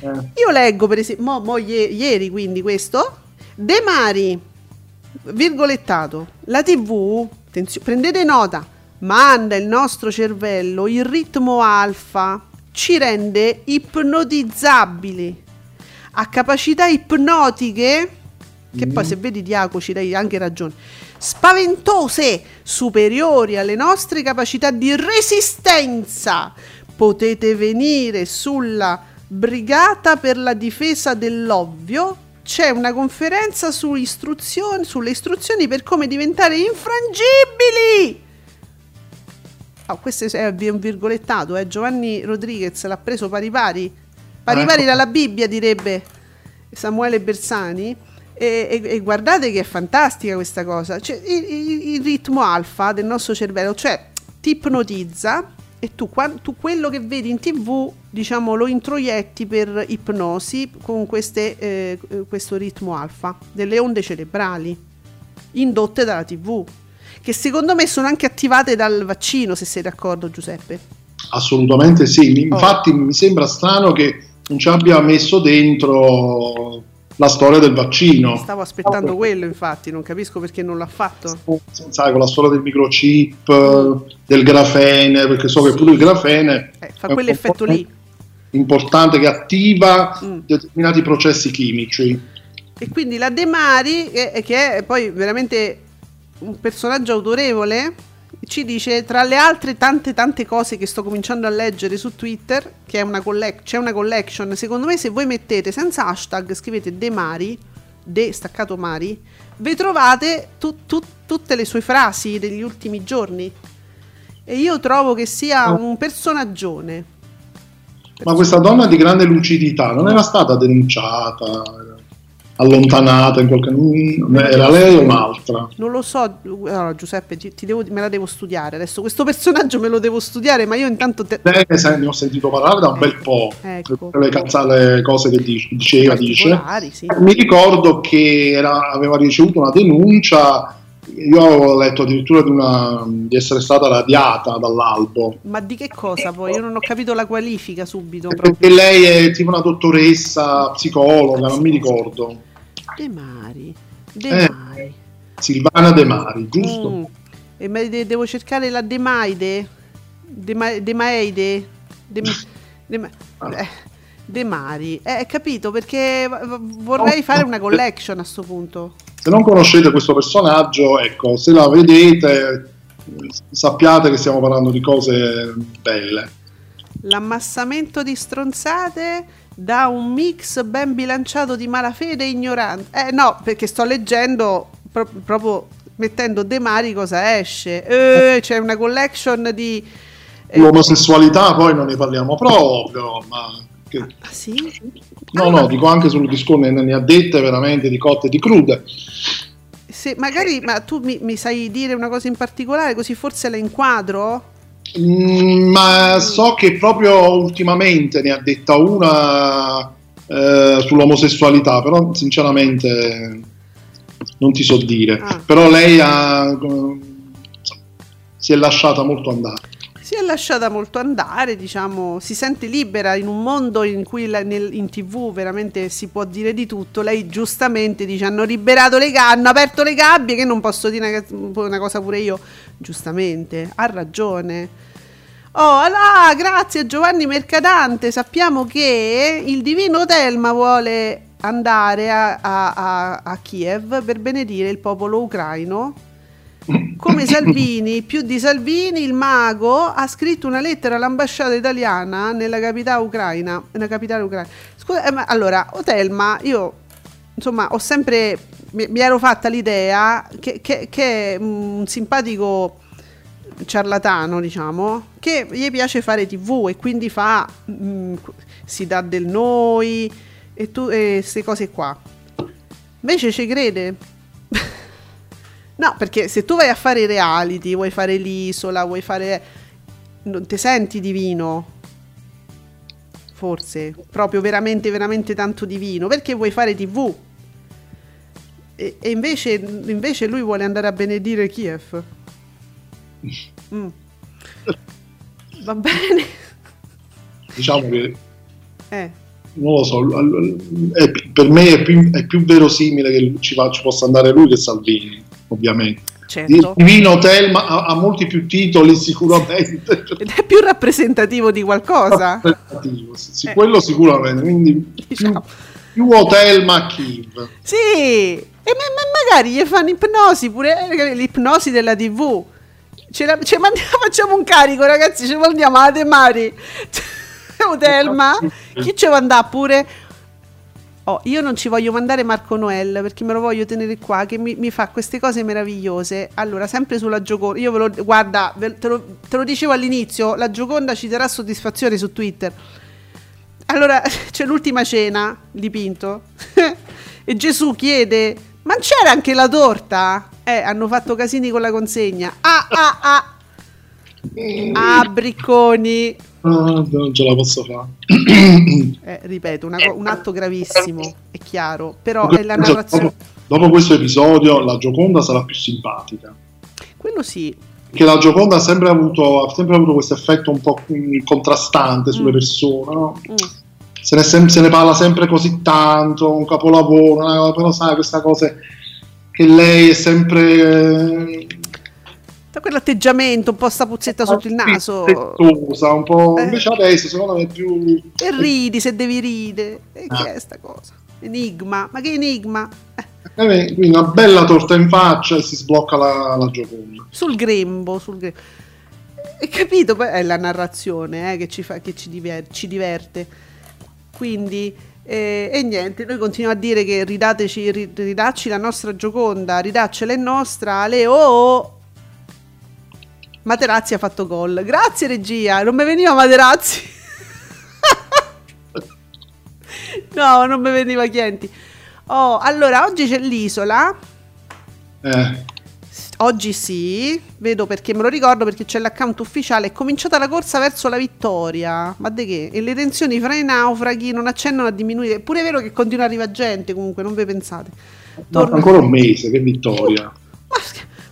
Eh. Io leggo per esempio, mo, mo ieri, ieri quindi questo, De Mari, virgolettato, la TV, attenzione, prendete nota, manda il nostro cervello il ritmo alfa, ci rende ipnotizzabili, ha capacità ipnotiche, che mm. poi se vedi Diaco ci dai anche ragione, spaventose, superiori alle nostre capacità di resistenza. Potete venire sulla Brigata per la difesa dell'ovvio, c'è una conferenza su istruzioni, sulle istruzioni per come diventare infrangibili. Oh, questo è un virgolettato, eh. Giovanni Rodriguez l'ha preso pari pari. Pari pari ecco. dalla Bibbia direbbe. Samuele Bersani. E, e, e, guardate che è fantastica questa cosa. Cioè, il, il, ritmo alfa del nostro cervello, cioè ti ipnotizza e tu, tu, quello che vedi in tv diciamo lo introietti per ipnosi con queste, eh, questo ritmo alfa delle onde cerebrali indotte dalla tv che secondo me sono anche attivate dal vaccino se sei d'accordo Giuseppe assolutamente sì oh. infatti oh. mi sembra strano che non ci abbia messo dentro la storia del vaccino. Stavo aspettando quello, infatti, non capisco perché non l'ha fatto. Sai, con la storia del microchip, del grafene, perché so che pure il grafene eh, fa quell'effetto lì importante che attiva mm. determinati processi chimici. E quindi la De Mari, che, che è poi veramente un personaggio autorevole, ci dice tra le altre tante tante cose che sto cominciando a leggere su Twitter, che una collect- c'è una collection, secondo me se voi mettete senza hashtag, scrivete De Mari, De staccato Mari, vi trovate tu, tu, tutte le sue frasi degli ultimi giorni. E io trovo che sia un personaggione. Ma questa donna di grande lucidità non era stata denunciata? Allontanata in qualche era lei o un'altra non lo so allora, Giuseppe ti, ti devo, me la devo studiare adesso questo personaggio me lo devo studiare ma io intanto te... Beh, ne ho sentito parlare da un bel po' ecco. le, cazzate cose che dice, diceva dice sì. mi ricordo che era, aveva ricevuto una denuncia io ho letto addirittura di, una, di, essere stata radiata dall'albo. Ma di che cosa poi? Io non ho capito la qualifica subito. Perché lei è tipo una dottoressa psicologa, non mi ricordo. De Mari. De eh, Mari. Silvana De Mari, giusto? Mm. E de- devo cercare la Demaide. Dema- Demaide. De, de, eh, de Mari. Eh, capito, perché vorrei fare una collection a questo punto. Se non conoscete questo personaggio, ecco, se la vedete, sappiate che stiamo parlando di cose belle. L'ammassamento di stronzate da un mix ben bilanciato di malafede e ignoranza. Eh no, perché sto leggendo pro- proprio mettendo De Mari cosa esce. Eh, c'è una collection di... Eh, L'omosessualità poi non ne parliamo proprio, ma... Che... Ah, sì? No, ah, no, dico anche sul discorso, ne ha dette veramente di cotte e di crude. Se magari, ma tu mi, mi sai dire una cosa in particolare, così forse la inquadro? Mm, ma so che proprio ultimamente ne ha detta una eh, sull'omosessualità, però sinceramente non ti so dire. Ah. Però lei ha, si è lasciata molto andare. Si è lasciata molto andare, diciamo, si sente libera in un mondo in cui la, nel, in tv veramente si può dire di tutto. Lei giustamente dice hanno liberato le gabbie, hanno aperto le gabbie, che non posso dire una, una cosa pure io. Giustamente, ha ragione. Oh, là, grazie Giovanni Mercadante. Sappiamo che il divino Telma vuole andare a, a, a, a Kiev per benedire il popolo ucraino come Salvini, più di Salvini, il mago ha scritto una lettera all'ambasciata italiana nella capitale ucraina. Nella capitale ucraina. Scusa, eh, ma allora, Otelma, io insomma ho sempre mi, mi ero fatta l'idea che, che, che è un simpatico ciarlatano, diciamo, che gli piace fare tv e quindi fa mh, mm, si dà del noi e queste cose qua. Invece ci crede. no, perché se tu vai a fare reality, vuoi fare l'isola, vuoi fare non ti senti divino. Forse, proprio veramente veramente tanto divino, perché vuoi fare tv. E, e invece, invece lui vuole andare a benedire Kiev. Mm. Va bene. Diciamo che... Eh. Non lo so, è, per me è più, è più verosimile che ci, ci, possa andare lui che Salvini, ovviamente. Certo. Il Divino Telma ha, ha, molti più titoli sicuramente. Ed è più rappresentativo di qualcosa. Rappresentativo, sì, eh. quello sicuramente. Quindi diciamo. più, più Hotel Kiev. Sì, e ma, magari gli fanno ipnosi pure, eh, l'ipnosi della TV Ce la, ce mandiamo, facciamo un carico, ragazzi. Ci mandiamo a De Mari. Udelma. Chi ci va andare pure? Oh, io non ci voglio mandare Marco Noel perché me lo voglio tenere qua che mi, mi fa queste cose meravigliose. Allora, sempre sulla Gioconda, io ve lo guarda, ve, te, lo, te lo dicevo all'inizio, la Gioconda ci darà soddisfazione su Twitter. allora c'è l'ultima cena, dipinto, e Gesù chiede, ma c'era anche la torta? Eh, hanno fatto casini con la consegna. Ah, ah, ah. Ah, bricconi. Ah, non ce la posso fare. Eh, ripeto, una, un atto gravissimo, è chiaro, però è la narrazione... Dopo, dopo questo episodio la Gioconda sarà più simpatica. Quello sì, che la Gioconda ha sempre avuto, ha sempre avuto questo effetto un po' contrastante sulle mm. persone, no? mm. Se, ne sem- se, ne parla sempre così tanto, un capolavoro, no? però sai questa cosa che lei è sempre... Da quell'atteggiamento, un po' sta puzzetta sotto il naso. Tettosa, un po'... Eh. Invece adesso secondo me è più... E ridi se devi ridere. E ah. che è sta cosa? Enigma, ma che enigma? Eh. Eh, quindi una bella torta in faccia e si sblocca la, la Gioconda. Sul grembo, sul grembo. Hai capito? È la narrazione eh, che, ci, fa, che ci, diver- ci diverte. Quindi, eh, e niente, noi continuiamo a dire che ridateci, ridacci la nostra Gioconda, ridaccela è nostra, Ale oh, oh. Materazzi ha fatto gol. Grazie regia, non mi veniva Materazzi. no, non mi veniva Chienti. Oh, allora, oggi c'è l'isola. Eh. Oggi sì, vedo perché me lo ricordo perché c'è l'account ufficiale. È cominciata la corsa verso la vittoria. Ma di che? E le tensioni fra i naufraghi non accennano a diminuire. Eppure è vero che continua ad arrivare gente, comunque, non vi pensate. Torno... ancora un mese, che vittoria. Ma,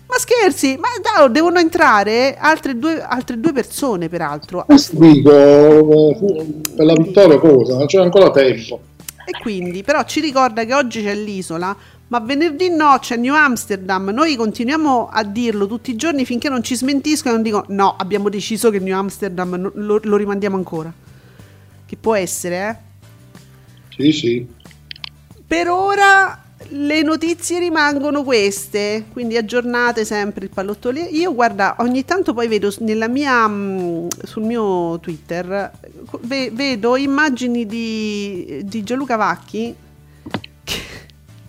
ma scherzi, ma no, devono entrare altre due, altre due persone, peraltro. Questo dico, eh, per la vittoria cosa? Non c'è ancora tempo. E quindi, però ci ricorda che oggi c'è l'isola, ma venerdì no c'è New Amsterdam. Noi continuiamo a dirlo tutti i giorni finché non ci smentiscono e non dicono no, abbiamo deciso che New Amsterdam lo, lo rimandiamo ancora. Che può essere, eh? Sì, sì. Per ora le notizie rimangono queste, quindi aggiornate sempre il pallottoliere. Io guarda, ogni tanto poi vedo mia, mm, sul mio Twitter, ve, vedo immagini di, di Gianluca Vacchi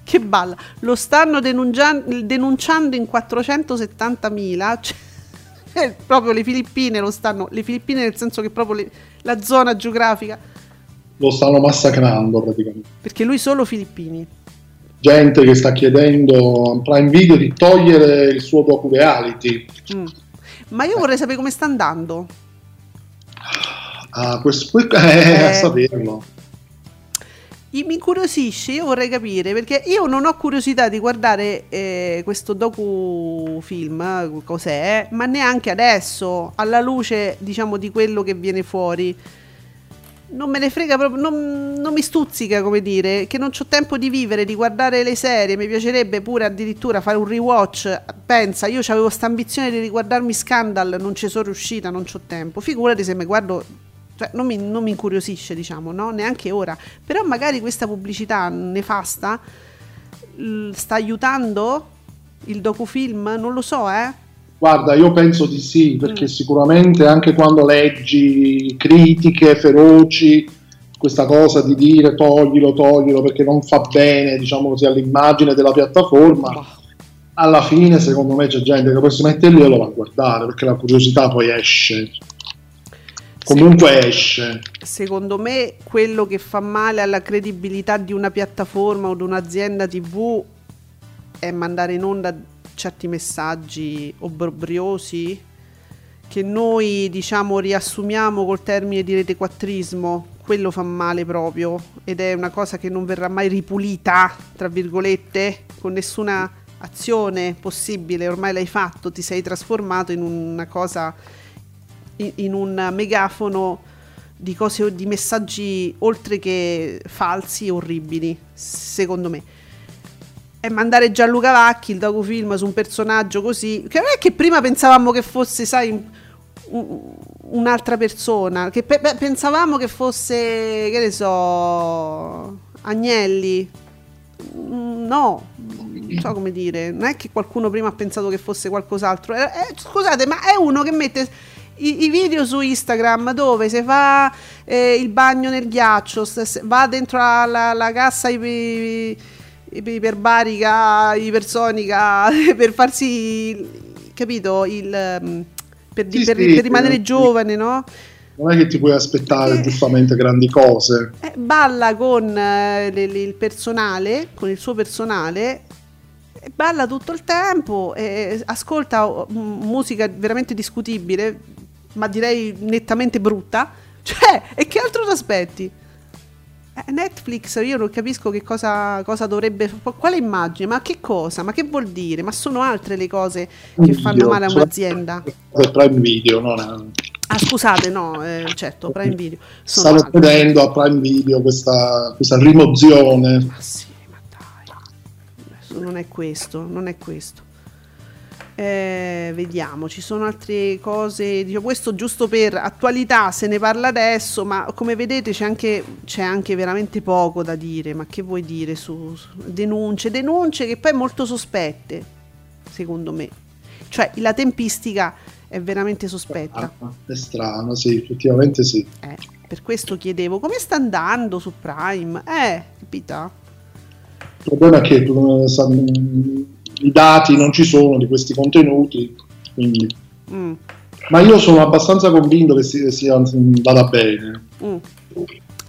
che, balla. Lo stanno denunciando, in 470.000, cioè, proprio le Filippine lo stanno, le Filippine nel senso che proprio le, la zona geografica. Lo stanno massacrando praticamente. Perché lui solo Filippini gente che sta chiedendo a Prime Video di togliere il suo docu reality. Mm. Ma io vorrei sapere come sta andando. Ah, questo, eh, eh, a saperlo. Mi incuriosisce, io vorrei capire perché io non ho curiosità di guardare eh, questo docufilm, cos'è, ma neanche adesso, alla luce diciamo di quello che viene fuori. Non me ne frega proprio, non, non, mi stuzzica come dire, che non ho tempo di vivere, di guardare le serie, mi piacerebbe pure addirittura fare un rewatch, pensa, io avevo questa ambizione di riguardarmi Scandal, non ci sono riuscita, non ho tempo, figurati se mi guardo, cioè non mi, non mi incuriosisce diciamo, no? neanche ora, però magari questa pubblicità nefasta sta aiutando il docufilm, non lo so eh Guarda, io penso di sì, perché mm. sicuramente anche quando leggi critiche feroci, questa cosa di dire toglilo, toglilo perché non fa bene, diciamo così, all'immagine della piattaforma, alla fine secondo me c'è gente che poi si mette lì e lo va a guardare, perché la curiosità poi esce. Comunque secondo, esce. Secondo me quello che fa male alla credibilità di una piattaforma o di un'azienda TV è mandare in onda certi messaggi obbrobriosi che noi diciamo riassumiamo col termine di retequattrismo, quello fa male proprio ed è una cosa che non verrà mai ripulita, tra virgolette, con nessuna azione possibile, ormai l'hai fatto, ti sei trasformato in una cosa, in, un megafono di cose, di messaggi oltre che falsi e orribili, secondo me e mandare Gianluca Vacchi, il docufilm su un personaggio così, che non è che prima pensavamo che fosse, sai, un'altra persona, che pe- pensavamo che fosse, che ne so, Agnelli. No, non so come dire, non è che qualcuno prima ha pensato che fosse qualcos'altro. Eh, eh, scusate, ma è uno che mette i, i video su Instagram dove si fa eh, il bagno nel ghiaccio, va dentro la, la, cassa i, iperbarica, ipersonica, per farsi, capito, il, mm, per, sì, per, sì, per rimanere sì. giovane, no? non è che ti puoi aspettare eh, giustamente grandi cose. Eh, balla con eh, le, le, il personale, con il suo personale, balla tutto il tempo, ascolta mm, musica veramente discutibile, ma direi nettamente brutta. Cioè, e che altro ti aspetti? Eh, Netflix io non capisco che cosa, cosa, dovrebbe quale immagine, ma che cosa, ma che vuol dire? Ma sono altre le cose che fanno male a un'azienda? Prime Video, non. Ah scusate, no, eh, certo, Prime Video. Sono Stavo chiedendo a Prime Video questa, questa rimozione. Ma sì, ma dai, non è questo, non è questo. Eh, vediamo, ci sono altre cose, dico, questo giusto per attualità, se ne parla adesso, ma come vedete c'è anche, c'è anche veramente poco da dire, ma che vuoi dire su, su denunce, denunce che poi molto sospette, secondo me. Cioè la tempistica è veramente sospetta. Ah, è strano, sì, effettivamente sì. Eh, per questo chiedevo come sta andando su Prime. Eh, capita? Il problema è che i dati non ci sono di questi contenuti, quindi... Mm. ma io sono abbastanza convinto che sia, sia andata bene. Mm.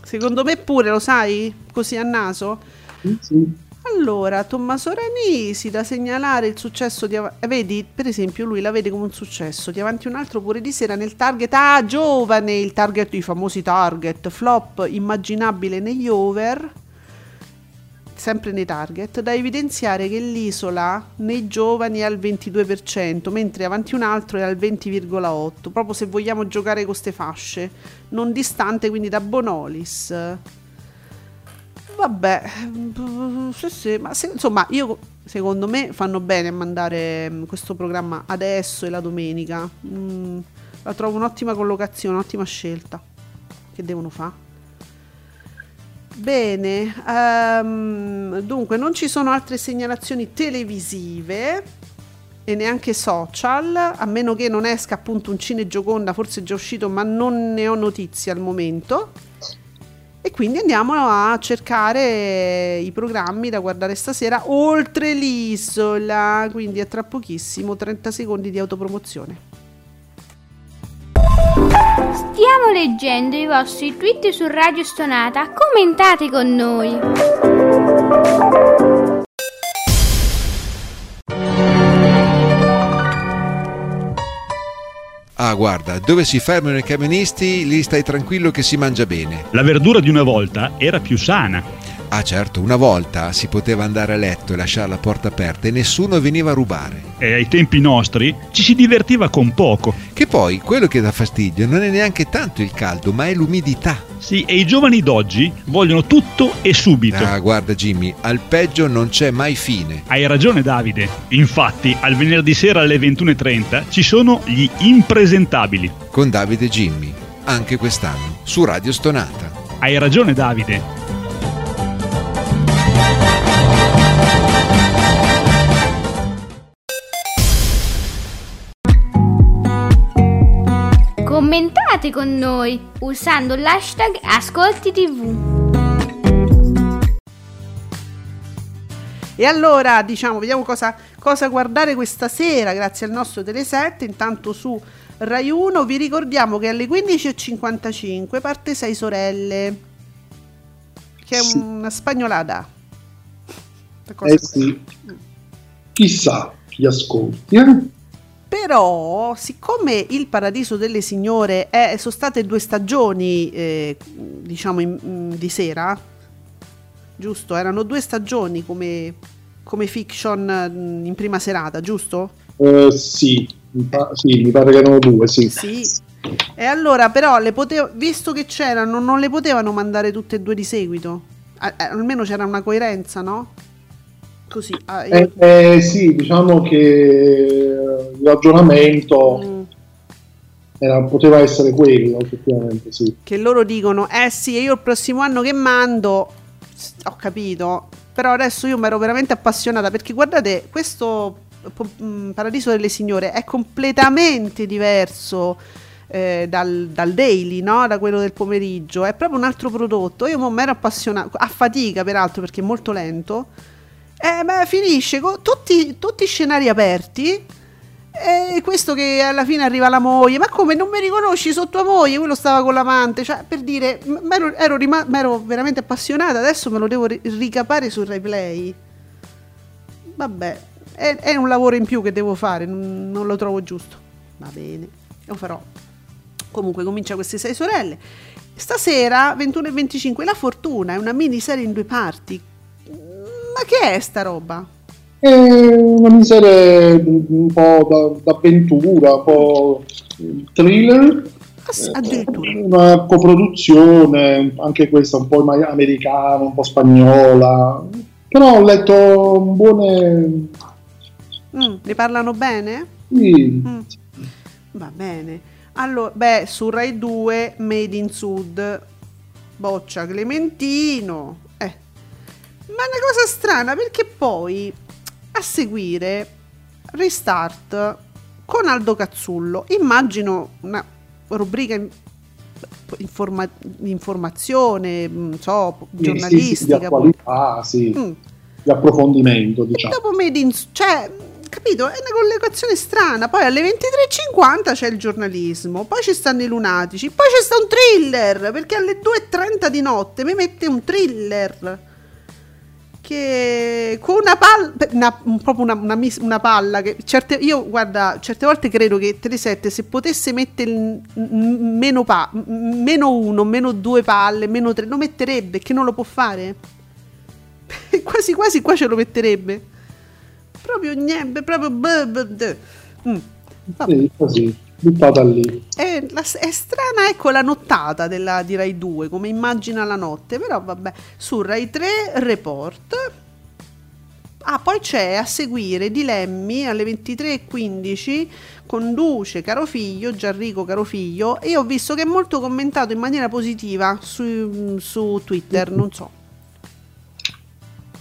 Secondo me pure, lo sai? Così a naso? Mm, sì. Allora, Tommaso Ranisi da segnalare il successo di Av- vedi, per esempio, lui la vede come un successo. Di avanti un altro pure di sera nel target ah, giovane, il target i famosi target, flop immaginabile negli over sempre nei target, da evidenziare che l'isola nei giovani è al 22%, mentre avanti un altro è al 20,8%, proprio se vogliamo giocare con queste fasce, non distante quindi da Bonolis. Vabbè, sì, sì, ma se, insomma, io secondo me fanno bene a mandare mm, questo programma adesso e la domenica. Mm, la trovo un'ottima collocazione, un'ottima scelta. Che devono fare? Bene, um, dunque non ci sono altre segnalazioni televisive e neanche social, a meno che non esca appunto un Cine Gioconda, forse è già uscito, ma non ne ho notizie al momento. E quindi andiamo a cercare i programmi da guardare stasera oltre l'isola, quindi a tra pochissimo 30 secondi di autopromozione. Stiamo leggendo i vostri tweet su Radio Stonata, commentate con noi. Ah, guarda, dove si fermano i camionisti, lì stai tranquillo che si mangia bene. La verdura di una volta era più sana. Ah certo, una volta si poteva andare a letto e lasciare la porta aperta e nessuno veniva a rubare. E ai tempi nostri ci si divertiva con poco. Che poi quello che dà fastidio non è neanche tanto il caldo, ma è l'umidità. Sì, e i giovani d'oggi vogliono tutto e subito. Ah, guarda Jimmy, al peggio non c'è mai fine. Hai ragione Davide. Infatti, al venerdì sera alle 21.30 ci sono gli impresentabili. Con Davide e Jimmy, anche quest'anno, su Radio Stonata. Hai ragione Davide. Commentate con noi usando l'hashtag Ascolti TV. E allora, diciamo, vediamo cosa, cosa, guardare questa sera grazie al nostro Tele7. Intanto su Rai 1 vi ricordiamo che alle 15.55 parte 6 sorelle, che è sì. una spagnolata. Eh sì. Chissà chi ascolti. Eh? Però, siccome il Paradiso delle Signore è, sono state due stagioni, eh, diciamo, in, in, di sera, giusto? Erano due stagioni come, come fiction in prima serata, giusto? Uh, sì, mi, pa- sì, mi pare che erano due, sì. Sì. E allora, però, le potev- visto che c'erano, non le potevano mandare tutte e due di seguito? A- almeno c'era una coerenza, no? Così. Ah, io... eh, eh, sì, diciamo che il ragionamento mm. era, poteva essere quello, effettivamente, sì. Che loro dicono, eh sì, io il prossimo anno che mando, ho capito, però adesso io mi ero veramente appassionata perché guardate, questo mm, Paradiso delle Signore è completamente diverso. Eh, dal, dal, daily, no? da quello del pomeriggio, è proprio un altro prodotto. Io mi ero appassionata, a fatica peraltro perché è molto lento, eh, beh, finisce con tutti, tutti scenari aperti E questo che alla fine arriva la moglie, ma come non mi riconosci sotto tua moglie? Quello stava con l'amante, cioè per dire, ero, ero, rima- ero veramente appassionata, adesso me lo devo ricapare sul replay. Vabbè, è, è, un lavoro in più che devo fare, non, non lo trovo giusto. Va bene, lo farò. Comunque comincia queste sei sorelle. Stasera 21 e 25 La Fortuna è una miniserie in due parti. Ma che è sta roba? È una miniserie un po' d'avventura, un po' thriller. Addirittura. Una coproduzione, anche questa un po' americana, un po' spagnola. Però ho letto buone Mm, ne parlano bene? Sì. Mm. Va bene. Allora, beh, su Rai 2, Made in Sud, Boccia Clementino. Ma è una cosa strana perché poi a seguire Restart con Aldo Cazzullo. Immagino una rubrica in, informa, informazione, non so, giornalistica. Sì, sì, di attualità, sì. Mm. Di approfondimento, diciamo. E dopo Made in cioè capito? È una collegazione strana. Poi alle 23.50 c'è il giornalismo, poi ci stanno i lunatici, poi c'è sta un thriller, perché alle 2.30 di notte mi mette un thriller. Che con una palla, una, proprio una, una, una, palla. Che certe, io guarda, certe volte credo che Telesette se potesse mettere meno, pa, meno uno, meno due palle, meno tre, lo metterebbe, che non lo può fare. quasi quasi qua ce lo metterebbe proprio niente, proprio... Mm. Sì, così, buttata lì. È, è, strana, ecco, la nottata della, di Rai 2, come immagina la notte, però vabbè, su Rai 3 Report. Ah, poi c'è a seguire Dilemmi alle 23.15, conduce Caro Figlio, Gianrico Caro Figlio, e ho visto che è molto commentato in maniera positiva su, su Twitter, non so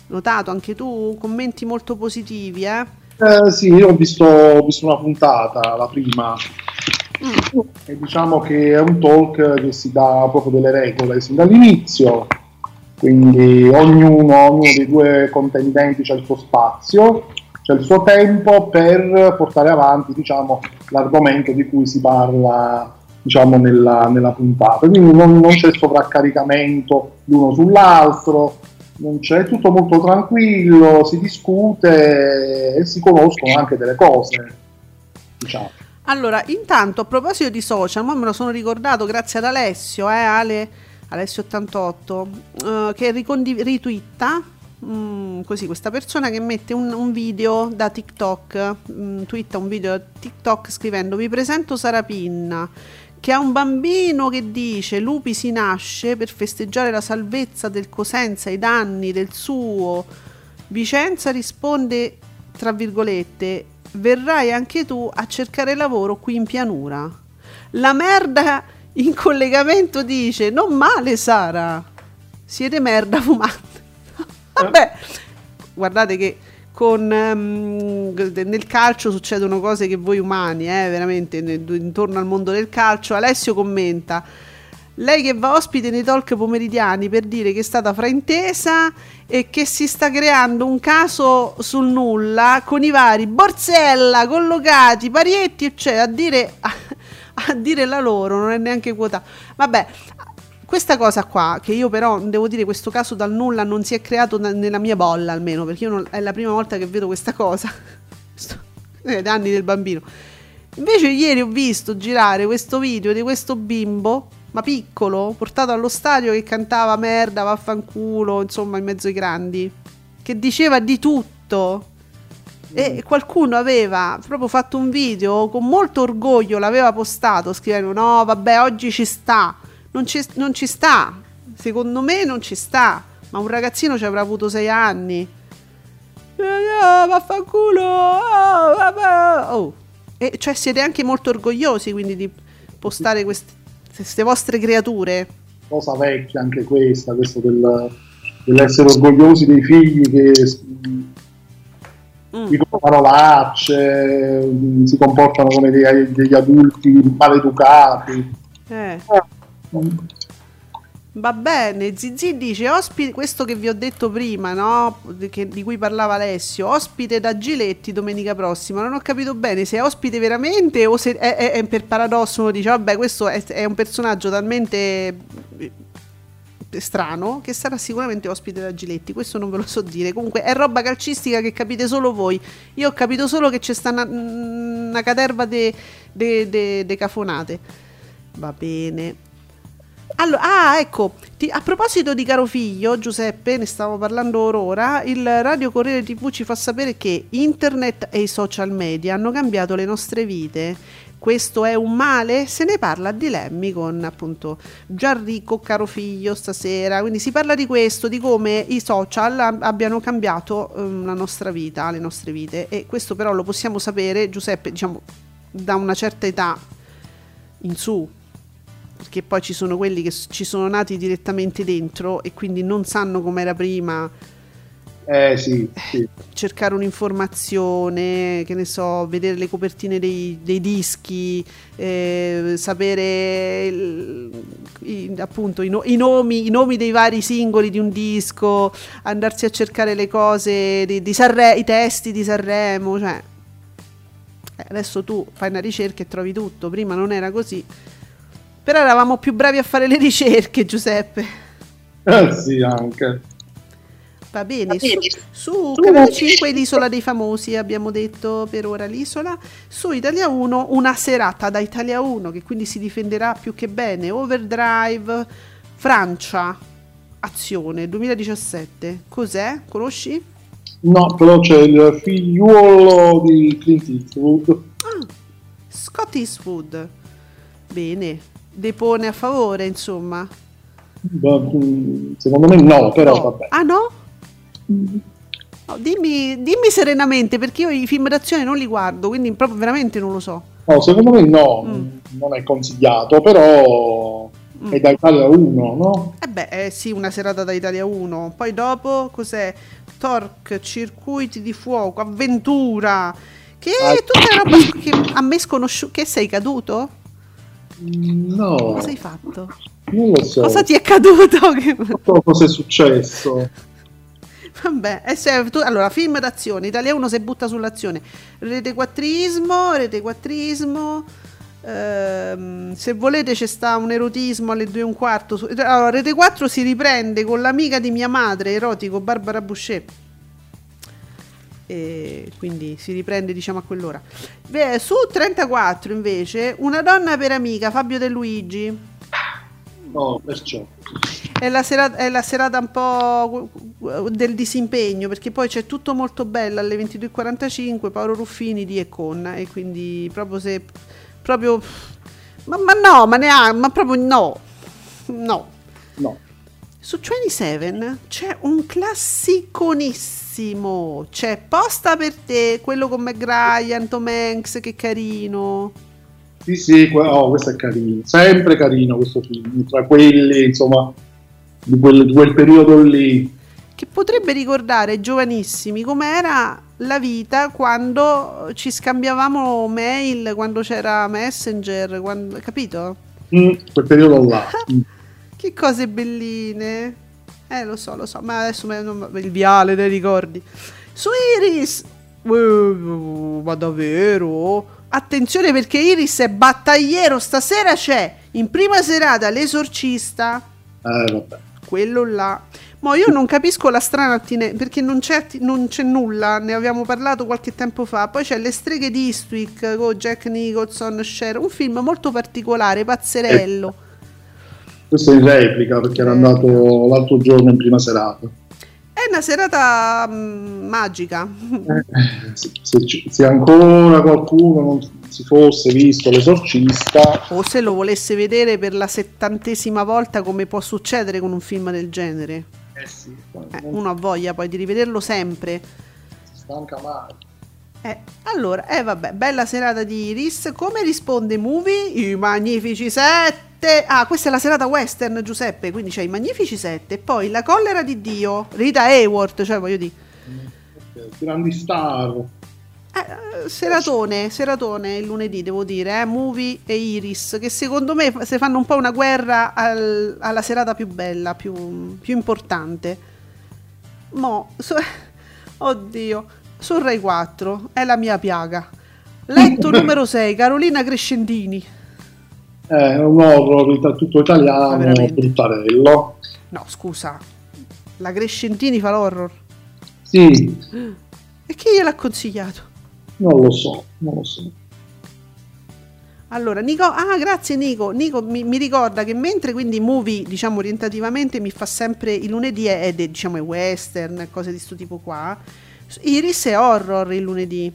notato anche tu commenti molto positivi, eh? eh sì, io ho visto, ho visto, una puntata, la prima. E diciamo che è un talk che si dà proprio delle regole sin dall'inizio, quindi ognuno, ognuno dei due contendenti ha il suo spazio, c'è il suo tempo per portare avanti diciamo, l'argomento di cui si parla diciamo, nella, nella puntata. Quindi non, non c'è sovraccaricamento l'uno sull'altro, non c'è tutto molto tranquillo, si discute e si conoscono anche delle cose. Diciamo. Allora, intanto a proposito di social, ma me lo sono ricordato grazie ad Alessio, eh, Ale, Alessio88, uh, che ricondiv- ritwitta mm, così questa persona che mette un, un video da TikTok, mm, twitta un video da TikTok scrivendo vi presento Sara Pinna che ha un bambino che dice Lupi si nasce per festeggiare la salvezza del Cosenza, i danni del suo. Vicenza risponde, tra virgolette, verrai anche tu a cercare lavoro qui in pianura. La merda in collegamento dice, non male Sara, siete merda fumante. Vabbè, guardate che con, um, nel calcio succedono cose che voi umani, eh, veramente, intorno al mondo del calcio. Alessio commenta. Lei che va ospite nei talk pomeridiani per dire che è stata fraintesa e che si sta creando un caso sul nulla con i vari Borsella, collocati, Parietti, eccetera, a dire, a, a dire la loro, non è neanche quota. Vabbè, questa cosa qua, che io però devo dire questo caso dal nulla non si è creato da, nella mia bolla almeno, perché non, è la prima volta che vedo questa cosa. eh, danni del bambino. Invece ieri ho visto girare questo video di questo bimbo, ma piccolo, portato allo stadio che cantava merda, vaffanculo, insomma in mezzo ai grandi, che diceva di tutto. E qualcuno aveva proprio fatto un video con molto orgoglio, l'aveva postato scrivendo no vabbè oggi ci sta non ci, non ci sta, secondo me non ci sta, ma un ragazzino ci avrà avuto sei anni. Oh, vaffanculo! Oh, vabbè. Oh. E cioè siete anche molto orgogliosi quindi di postare queste, queste vostre creature. Cosa vecchia anche questa, questo del, dell'essere orgogliosi dei figli che mm. dicono parolacce, si comportano come dei, degli adulti maleducati. Eh. Va bene, Zizi dice ospite, questo che vi ho detto prima, no? Che, di cui parlava Alessio, ospite da Giletti domenica prossima. Non ho capito bene se è ospite veramente o se è, è, è per paradosso uno dice vabbè questo è, è un personaggio talmente eh, strano che sarà sicuramente ospite da Giletti, questo non ve lo so dire. Comunque è roba calcistica che capite solo voi. Io ho capito solo che c'è sta una, una caterva de, de cafonate. Va bene. Allora, ah, ecco, ti, a proposito di caro figlio, Giuseppe, ne stavo parlando ora, il Radio Corriere TV ci fa sapere che internet e i social media hanno cambiato le nostre vite. Questo è un male? Se ne parla a dilemmi con appunto Gianrico caro figlio stasera. Quindi si parla di questo, di come i social abbiano cambiato um, la nostra vita, le nostre vite. E questo però lo possiamo sapere, Giuseppe, diciamo, da una certa età in su, perché poi ci sono quelli che ci sono nati direttamente dentro e quindi non sanno com'era prima. Eh sì, sì. Cercare un'informazione, che ne so, vedere le copertine dei, dei dischi, eh, sapere il, i, appunto i, no, i, nomi, i, nomi, dei vari singoli di un disco, andarsi a cercare le cose, di, di Sanre- i testi di Sanremo, cioè eh, adesso tu fai una ricerca e trovi tutto, prima non era così. Però eravamo più bravi a fare le ricerche, Giuseppe. Eh sì, anche. Va bene, su, su Canale 5 l'isola dei famosi abbiamo detto per ora l'isola, su Italia 1 una serata da Italia 1 che quindi si difenderà più che bene, Overdrive, Francia, Azione 2017, cos'è? Conosci? No, però c'è il figliuolo di Clint Eastwood. Ah, Scott Eastwood, bene, depone a favore, insomma? Mm, secondo me no, però no. vabbè. Ah no? no dimmi, dimmi, serenamente, perché io i film d'azione non li guardo, quindi proprio veramente non lo so. No, secondo me no, mm. non è consigliato, però mm. è da Italia 1, no? Eh beh, eh sì, una serata da Italia 1. Poi dopo cos'è? Torque, circuiti di fuoco, avventura. Che ah. è tutta roba che a me sconosciuta. Che sei caduto? No. Cosa hai fatto? Non lo so. Cosa ti è accaduto? Non so cosa è successo. Vabbè, eh, tu, allora, film d'azione, Italia 1 si butta sull'azione. Rete quattrismo, rete quattrismo. Ehm, se volete c'è sta un erotismo alle 2 e un quarto. Allora, Rete 4 si riprende con l'amica di mia madre, erotico, Barbara Boucher e quindi si riprende diciamo a quell'ora. Beh, su 34 invece una donna per amica Fabio De Luigi. No, perciò. È la, serata, è la serata un po' del disimpegno perché poi c'è tutto molto bello alle 22.45 Paolo Ruffini di e con e quindi proprio se proprio ma, ma no ma neanche ma proprio no no no su 27 c'è un classiconissimo bellissimo. C'è Posta per te, quello con McGryan, Tom Hanks, che carino. Sì, sì, oh, questo è carino. Sempre carino questo film, tra quelli, insomma, di quel, di quel periodo lì. Che potrebbe ricordare giovanissimi com'era la vita quando ci scambiavamo mail, quando c'era Messenger, quando, capito? Mm, quel periodo là. che cose belline. Eh, lo so, lo so, ma adesso me, non, il viale dei ricordi. Su Iris, uh, ma davvero? Attenzione perché Iris è battagliero, stasera c'è in prima serata l'esorcista. Eh, vabbè. Quello là. Ma io non capisco la strana attinenza, perché non c'è, non c'è, nulla, ne abbiamo parlato qualche tempo fa. Poi c'è Le streghe di Eastwick con Jack Nicholson, Cher, un film molto particolare, pazzerello. Eh questo è in replica perché era andato l'altro giorno in prima serata. È una serata mh, mm, magica. Eh, se, se, se, ancora qualcuno non si fosse visto l'esorcista o se lo volesse vedere per la settantesima volta come può succedere con un film del genere. Eh sì, eh, uno ha voglia poi di rivederlo sempre. Si stanca mai. Eh, allora, eh vabbè, bella serata di Iris. Come risponde Movie? I Magnifici 7. Ah, questa è la serata western, Giuseppe, quindi c'è i Magnifici 7. Poi La collera di Dio, Rita Hayworth, cioè voglio dire. Grandi star. Eh, seratone, seratone il lunedì devo dire, eh, Movie e Iris, che secondo me si fanno un po' una guerra al, alla serata più bella, più, più importante. Mo, so, oddio, su Rai 4 è la mia piaga. Letto numero 6, Carolina Crescendini. È un horror tutto italiano, bruttarello. No, scusa, la Crescentini fa l'horror? Sì. E chi gliel'ha consigliato? Non lo so, non lo so. Allora, Nico, ah, grazie Nico. Nico mi, mi, ricorda che mentre quindi movie, diciamo orientativamente, mi fa sempre il lunedì è, è diciamo è western, cose di questo tipo qua. Iris è horror il lunedì.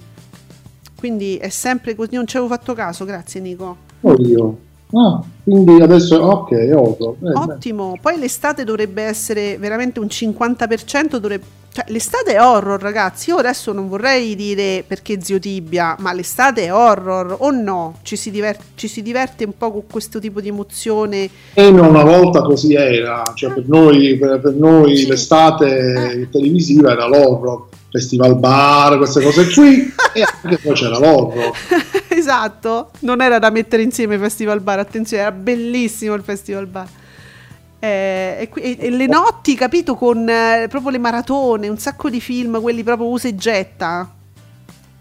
Quindi è sempre così, non ci avevo fatto caso, grazie Nico. Oddio. Ah, quindi adesso ok, horror. Eh, Ottimo. Beh. Poi l'estate dovrebbe essere veramente un 50% dovrebbe cioè, l'estate è horror, ragazzi. Io adesso non vorrei dire perché zio Tibia, ma l'estate è horror o no? Ci si, diverte, ci si diverte un po' con questo tipo di emozione. E una volta così era, cioè per noi, per, per noi sì. l'estate eh. televisiva era l'horror, festival bar, queste cose qui, e anche poi c'era l'horror. esatto, non era da mettere insieme festival bar, attenzione, era bellissimo il festival bar. Eh, e, e, le notti, capito, con eh, proprio le maratone, un sacco di film, quelli proprio usa e getta.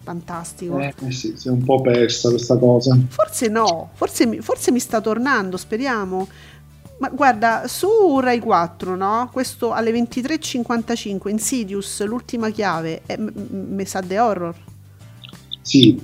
Fantastico. Eh, eh sì, si è un po' persa questa cosa. Forse no, forse, forse mi sta tornando, speriamo. Ma guarda, su Rai 4, no? Questo alle 23.55, Insidious, l'ultima chiave, è, mi sa de horror. Sì.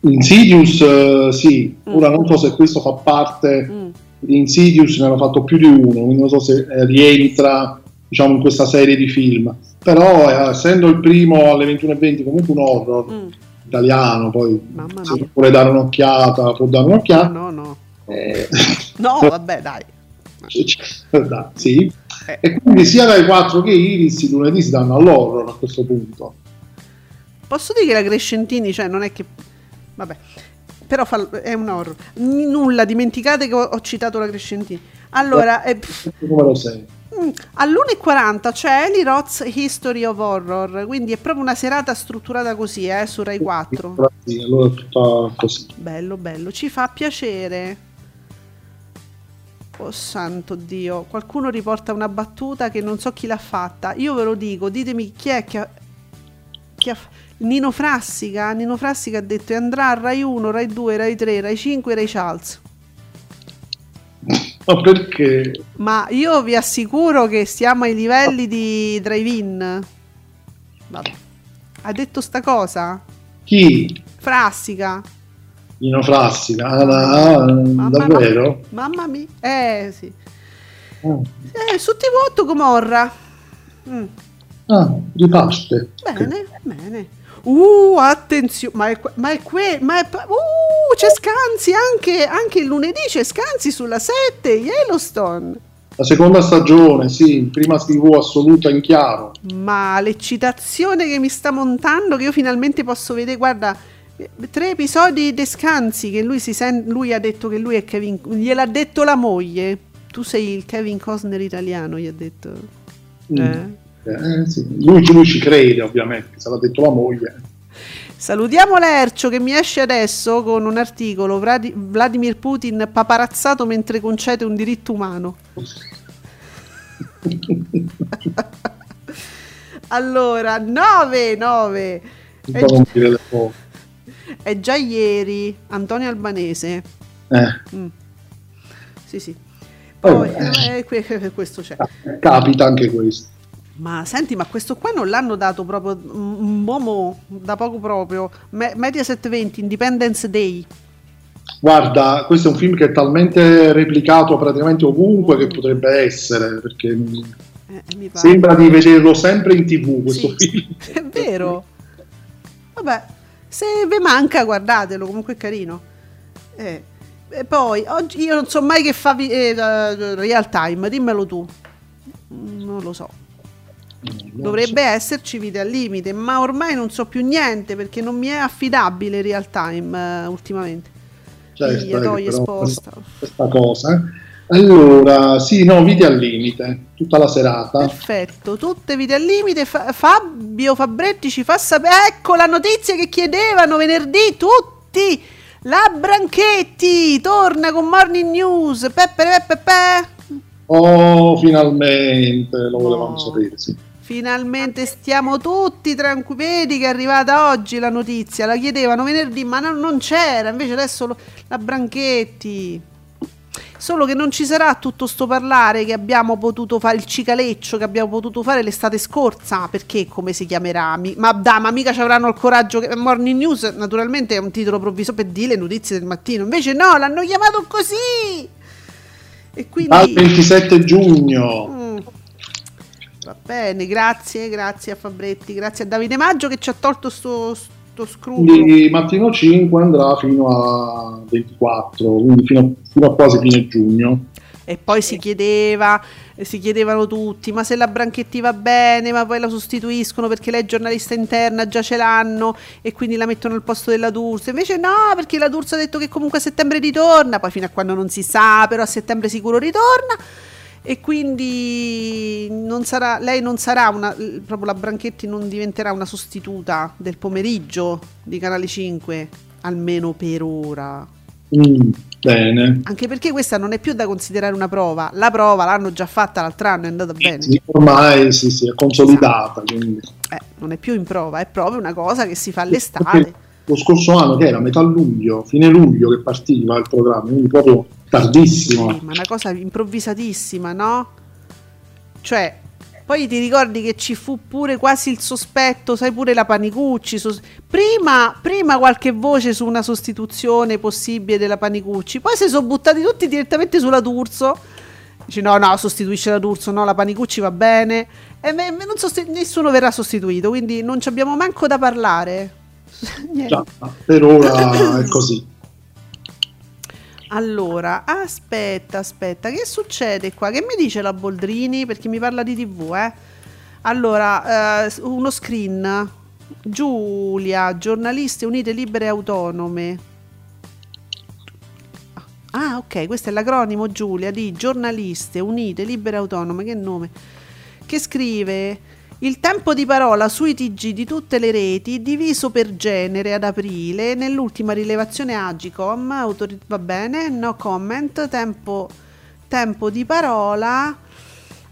Insidious, uh, sì. Mm. Ora non so se questo fa parte... Mm di Insidious ne hanno fatto più di uno, quindi non so se eh, rientra diciamo, in questa serie di film. Però eh, essendo il primo alle 21.20 comunque un horror mm. italiano, poi se vuole dare un'occhiata può dare un'occhiata. No, no, no. Eh. no, vabbè dai. sì. Eh. E quindi sia dai 4 che Iris lunedì si danno all'horror a questo punto. Posso dire che la Crescentini, cioè non è che... Vabbè però fa, è un horror. Nulla, dimenticate che ho, ho citato la Crescentina. Allora, eh, numero 6. Mm, all'1.40 c'è Eli Roth's History of Horror, quindi è proprio una serata strutturata così, eh, su Rai 4. Sì, allora è tutta così. Bello, bello, ci fa piacere. Oh santo Dio, qualcuno riporta una battuta che non so chi l'ha fatta. Io ve lo dico, ditemi chi è che ha, che ha Nino Frassica, Nino Frassica ha detto e andrà a Rai 1, Rai 2, Rai 3, Rai 5, Rai Charles. Ma perché? Ma io vi assicuro che siamo ai livelli di drive-in. Vabbè. Ha detto sta cosa? Chi? Frassica. Nino Frassica, ah, mamma davvero? Mia. Mamma mia, eh sì. Oh. Eh, su TV8 Gomorra. Mm. Ah, riparte. Bene, bene. Uh, attenzione, ma è, ma è, que, ma è uh, c'è Scanzi anche, anche il lunedì, c'è Scanzi sulla 7, Yellowstone. La seconda stagione, sì, prima TV assoluta in chiaro. Ma l'eccitazione che mi sta montando, che io finalmente posso vedere, guarda, tre episodi di Scanzi, che lui, si sen- lui ha detto che lui è Kevin, gliel'ha detto la moglie. Tu sei il Kevin Cosner italiano, gli ha detto. Mm. Eh? Eh, sì. lui, lui, ci crede ovviamente, se l'ha detto la moglie. Salutiamo Lercio che mi esce adesso con un articolo Vladimir Putin paparazzato mentre concede un diritto umano. allora, 9, 9. È, è, già ieri Antonio Albanese. Eh. Mm. Sì, sì. Poi eh, eh, questo c'è. Capita anche questo. Ma senti, ma questo qua non l'hanno dato proprio un uomo da poco proprio. Me- Mediaset 20, Independence Day. Guarda, questo è un film che è talmente replicato praticamente ovunque che potrebbe essere, perché eh, sembra di vederlo sempre in tv questo sì, film. È vero. Vabbè, se vi manca guardatelo, comunque è carino. Eh. E poi, oggi io non so mai che fa vi- eh, real time, dimmelo tu. Non lo so. Dovrebbe so. esserci video al limite, ma ormai non so più niente perché non mi è affidabile real time uh, ultimamente. Certo, Via, toglie, sposta. Questa cosa. Allora, sì, no, vite al limite, tutta la serata. Perfetto, tutte vite al limite. Fa- Fabio Fabretti ci fa sapere, ecco la notizia che chiedevano venerdì tutti. La Branchetti torna con Morning News. Peppe, peppe, peppe. Oh, finalmente, lo volevamo no. sapere, sì. Finalmente stiamo tutti tranquilli. Che è arrivata oggi la notizia. La chiedevano venerdì, ma no, non c'era. Invece adesso lo, la Branchetti. Solo che non ci sarà tutto sto parlare che abbiamo potuto fare il cicaleccio che abbiamo potuto fare l'estate scorsa. Perché come si chiamerà? Ma da, ma mica ci avranno il coraggio che Morning News naturalmente è un titolo provviso per dire le notizie del mattino. Invece no, l'hanno chiamato così. E quindi... Al 27 giugno. Mm. Va bene, grazie, grazie a Fabretti, grazie a Davide Maggio che ci ha tolto sto, sto scrupolo. Quindi mattino 5 andrà fino a 24, quindi fino, fino a quasi fine giugno. E poi si chiedeva, si chiedevano tutti, ma se la Branchetti va bene, ma poi la sostituiscono perché lei è giornalista interna, già ce l'hanno e quindi la mettono al posto della D'Urso. Invece no, perché la D'Urso ha detto che comunque a settembre ritorna, poi fino a quando non si sa, però a settembre sicuro ritorna e quindi non sarà, lei non sarà una, proprio la Branchetti non diventerà una sostituta del pomeriggio di Canale 5, almeno per ora. Mm, bene. Anche perché questa non è più da considerare una prova, la prova l'hanno già fatta l'altro anno, è andata bene. Sì, ormai sì, sì, è consolidata. Eh, non è più in prova, è proprio una cosa che si fa all'estate. lo scorso anno, che era metà luglio, fine luglio che partiva il programma, quindi proprio tardissimo. Sì, ma una cosa improvvisatissima, no? Cioè, poi ti ricordi che ci fu pure quasi il sospetto, sai pure la Panicucci. So- prima, prima, qualche voce su una sostituzione possibile della Panicucci, poi si sono buttati tutti direttamente sulla D'Urso. Dice no, no, sostituisce la D'Urso, no, la Panicucci va bene. E me, me sostitu- nessuno verrà sostituito, quindi non ci abbiamo manco da parlare. Già, per ora è così. Allora, aspetta, aspetta, che succede qua? Che mi dice la Boldrini? Perché mi parla di TV, eh? Allora, eh, uno screen. Giulia, giornaliste unite libere e autonome. Ah, ok, questo è l'acronimo Giulia di giornaliste unite libere e autonome. Che nome? Che scrive il tempo di parola sui TG di tutte le reti diviso per genere ad aprile nell'ultima rilevazione Agicom, autori- va bene, no comment, tempo, tempo di parola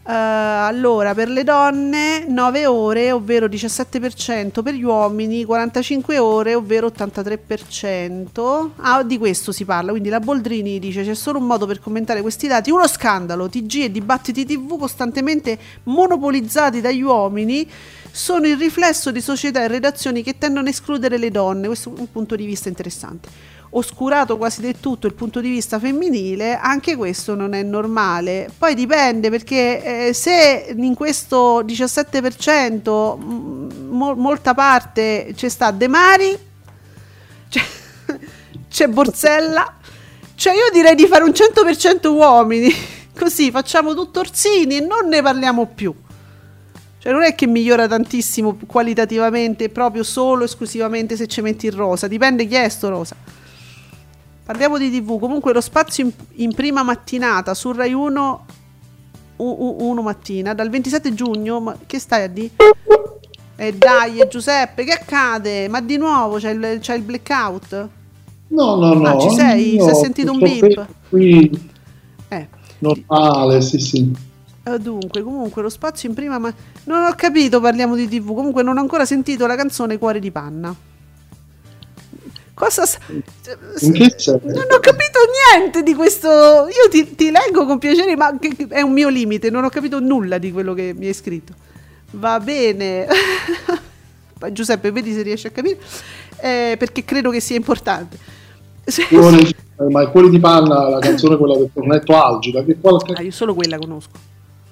Uh, allora, per le donne 9 ore, ovvero 17%, per gli uomini 45 ore, ovvero 83%. Ah, di questo si parla, quindi la Boldrini dice c'è solo un modo per commentare questi dati, uno scandalo, TG e dibattiti TV costantemente monopolizzati dagli uomini sono il riflesso di società e redazioni che tendono a escludere le donne, questo è un punto di vista interessante oscurato quasi del tutto il punto di vista femminile, anche questo non è normale. Poi dipende perché eh, se in questo 17% mo- molta parte c'è sta De Mari, c'è, c'è Borsella, cioè io direi di fare un 100% uomini, così facciamo tutto Orsini e non ne parliamo più. Cioè non è che migliora tantissimo qualitativamente proprio solo esclusivamente se ci metti il rosa, dipende chi è sto rosa. Parliamo di TV, comunque lo spazio in, in prima mattinata su Rai 1 1 mattina dal 27 giugno, ma che stai a dire? E eh dai, Giuseppe, che accade? Ma di nuovo c'è il, c'è il blackout? No, no, no. Ah, ci sei? No, si è sentito un beep? Qui eh. normale, sì, sì. Uh, dunque, comunque lo spazio in prima ma non ho capito, parliamo di TV. Comunque non ho ancora sentito la canzone Cuore di panna. Cosa. Non ho capito niente di questo. Io ti, ti leggo con piacere, ma è un mio limite. Non ho capito nulla di quello che mi hai scritto. Va bene. Giuseppe, vedi se riesci a capire. Eh, perché credo che sia importante. Cuore, ma il cuore di panna, la canzone quella del tornetto Algida. Che qualche... ah, io solo quella conosco.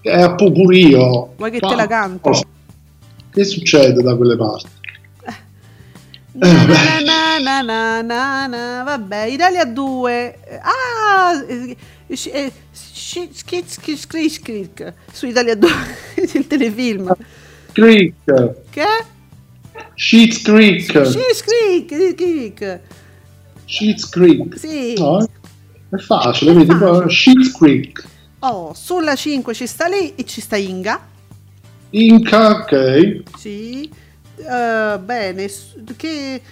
È pure io. Vuoi che Ma... te la canto? Che succede da quelle parti? Na, na, na, Vabbè, Italia 2. Ah, Skrik su Italia 2 il telefilm. Creek. Che? Sheets Creek. Sheets Creek. Sheets Creek. Sì. No. È facile, vedi, Sheets Creek. Oh, sulla 5 ci sta lei e ci sta Inga. Inca, ok. Sì. Uh, bene, che...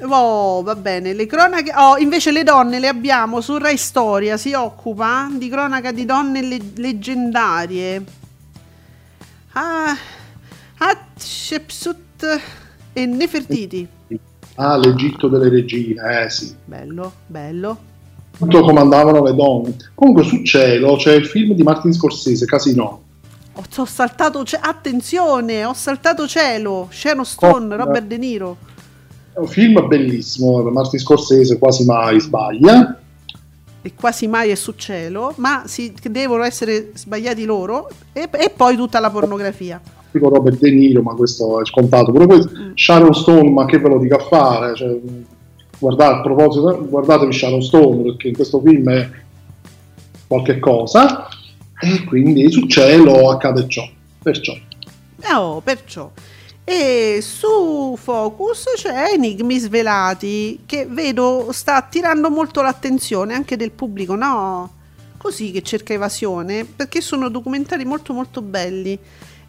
Oh, va bene, le cronache... Oh, invece le donne le abbiamo su Rai Storia, si occupa di cronaca di donne le- leggendarie. Ah, Hatshepsut e Nefertiti. Ah, l'Egitto delle regine, eh sì. Bello, bello. Tutto comandavano le donne. Comunque su cielo c'è il film di Martin Scorsese, Casino. Ho, ho saltato, ce- attenzione, ho saltato cielo, Sharon Stone, oh, Robert De Niro. È un film bellissimo, Martin Scorsese quasi mai sbaglia. E quasi mai è su cielo, ma si, devono essere sbagliati loro e, e poi tutta la pornografia tipo Robert De Niro, ma questo è scontato. Pure questo, mm. Sharon Stone, ma che ve lo dica a fare? Cioè, guardate, a proposito, guardatevi Sharon Stone perché in questo film è qualche cosa e quindi sul cielo accade ciò. Perciò. Oh, perciò. E su Focus c'è Enigmi Svelati che vedo sta attirando molto l'attenzione anche del pubblico, no? Così che cerca evasione perché sono documentari molto molto belli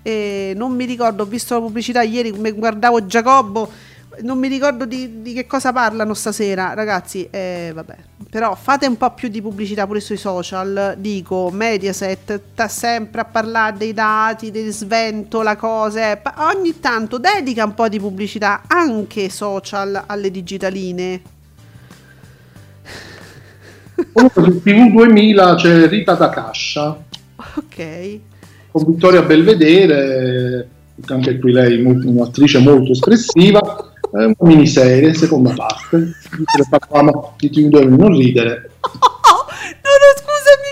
e non mi ricordo, ho visto la pubblicità ieri, guardavo Giacobbo, non mi ricordo di, di che cosa parlano stasera, ragazzi, eh, vabbè, però fate un po' più di pubblicità pure sui social, dico, Mediaset sta sempre a parlare dei dati, del svento, la cosa, eh, ogni tanto dedica un po' di pubblicità anche social alle digitaline. Comunque su TV 2000 c'è Rita da Cascia. Ok con Vittoria Belvedere, anche qui lei un'attrice molto espressiva, una miniserie, seconda parte, parlavamo di TV dove non ridere. Oh, no, no, scusami!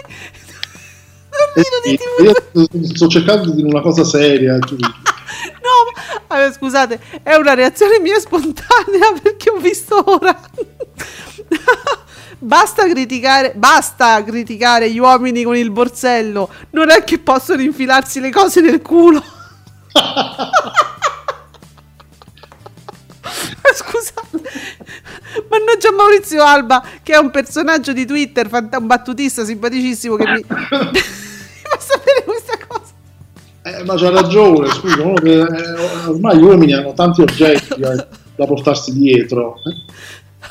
Non rido di TV. Sto cercando di dire una cosa seria. No, allora, scusate, è una reazione mia spontanea perché ho visto ora Basta criticare, basta criticare gli uomini con il borsello. Non è che possono infilarsi le cose nel culo. Scusate, mannaggia Maurizio Alba, che è un personaggio di Twitter, un battutista simpaticissimo che mi, fa sapere questa cosa. Eh, ma c'ha ragione, scusa, eh, ormai gli uomini hanno tanti oggetti eh, da portarsi dietro.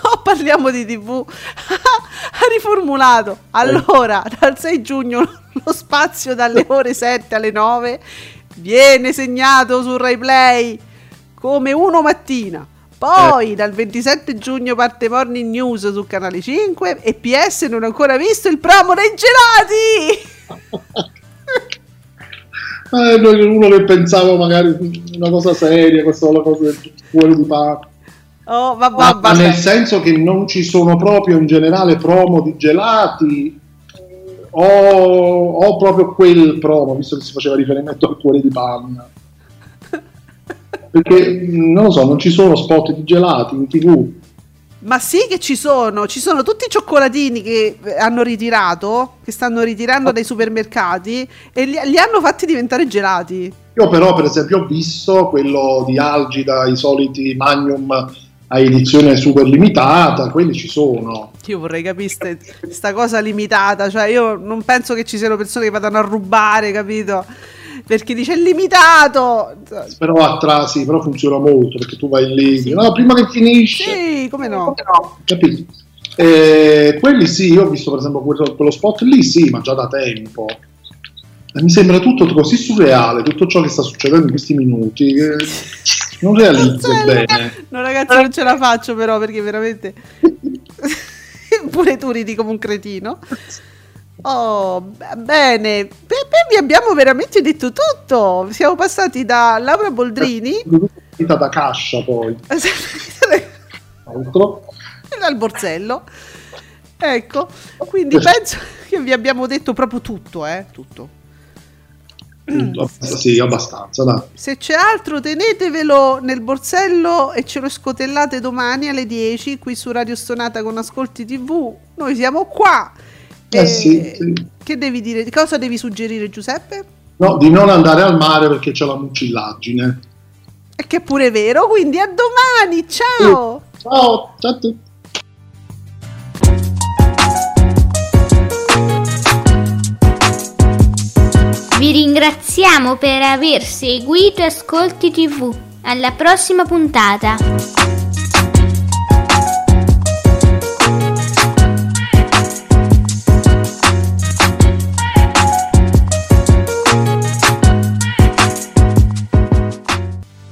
Oh, parliamo di TV. ha riformulato. Allora, dal 6 giugno lo spazio dalle ore 7 alle 9 viene segnato su Rai Play come uno mattina. Poi eh. dal 27 giugno parte Morning News su Canale 5 e PS non ho ancora visto il promo dei gelati. eh, uno che pensava magari una cosa seria, questa è la cosa del cuore di pane. Oh, va, va, ma nel senso che non ci sono proprio in generale promo di gelati o, o proprio quel promo, visto che si faceva riferimento al cuore di panna. Perché non lo so, non ci sono spot di gelati in tv. Ma sì che ci sono, ci sono tutti i cioccolatini che hanno ritirato, che stanno ritirando dai supermercati e li, li hanno fatti diventare gelati. Io però per esempio ho visto quello di Algida, i soliti Magnum a edizione super limitata, quelli ci sono. Io vorrei capire questa cosa limitata, cioè io non penso che ci siano persone che vadano a rubare, capito? Perché dice limitato. Però a sì, però funziona molto perché tu vai lì, sì. no, prima che finisce. Sì, come no? Capito? Eh, quelli sì, io ho visto per esempio quello, quello spot lì, sì, ma già da tempo. Mi sembra tutto così surreale, tutto ciò che sta succedendo in questi minuti. Che non realizzo bene. No, ragazzi, non ce la faccio, però, perché veramente. Pure tu ridi come un cretino. Oh, bene. Per vi abbiamo veramente detto tutto. Siamo passati da Laura Boldrini. Da cascia, poi. Altro. E dal borsello. Ecco, quindi penso che vi abbiamo detto proprio tutto, eh? Tutto. Sì, abbastanza. Dai. Se c'è altro, tenetevelo nel borsello e ce lo scotellate domani alle 10 qui su Radio Stonata con Ascolti TV. Noi siamo qua. Eh, eh, sì, sì. Che devi dire? Cosa devi suggerire Giuseppe? No, di non andare al mare perché c'è la mucillagine. E che pure è vero, quindi a domani, ciao! Sì. Ciao, ciao a tutti! Vi ringraziamo per aver seguito Ascolti TV. Alla prossima puntata!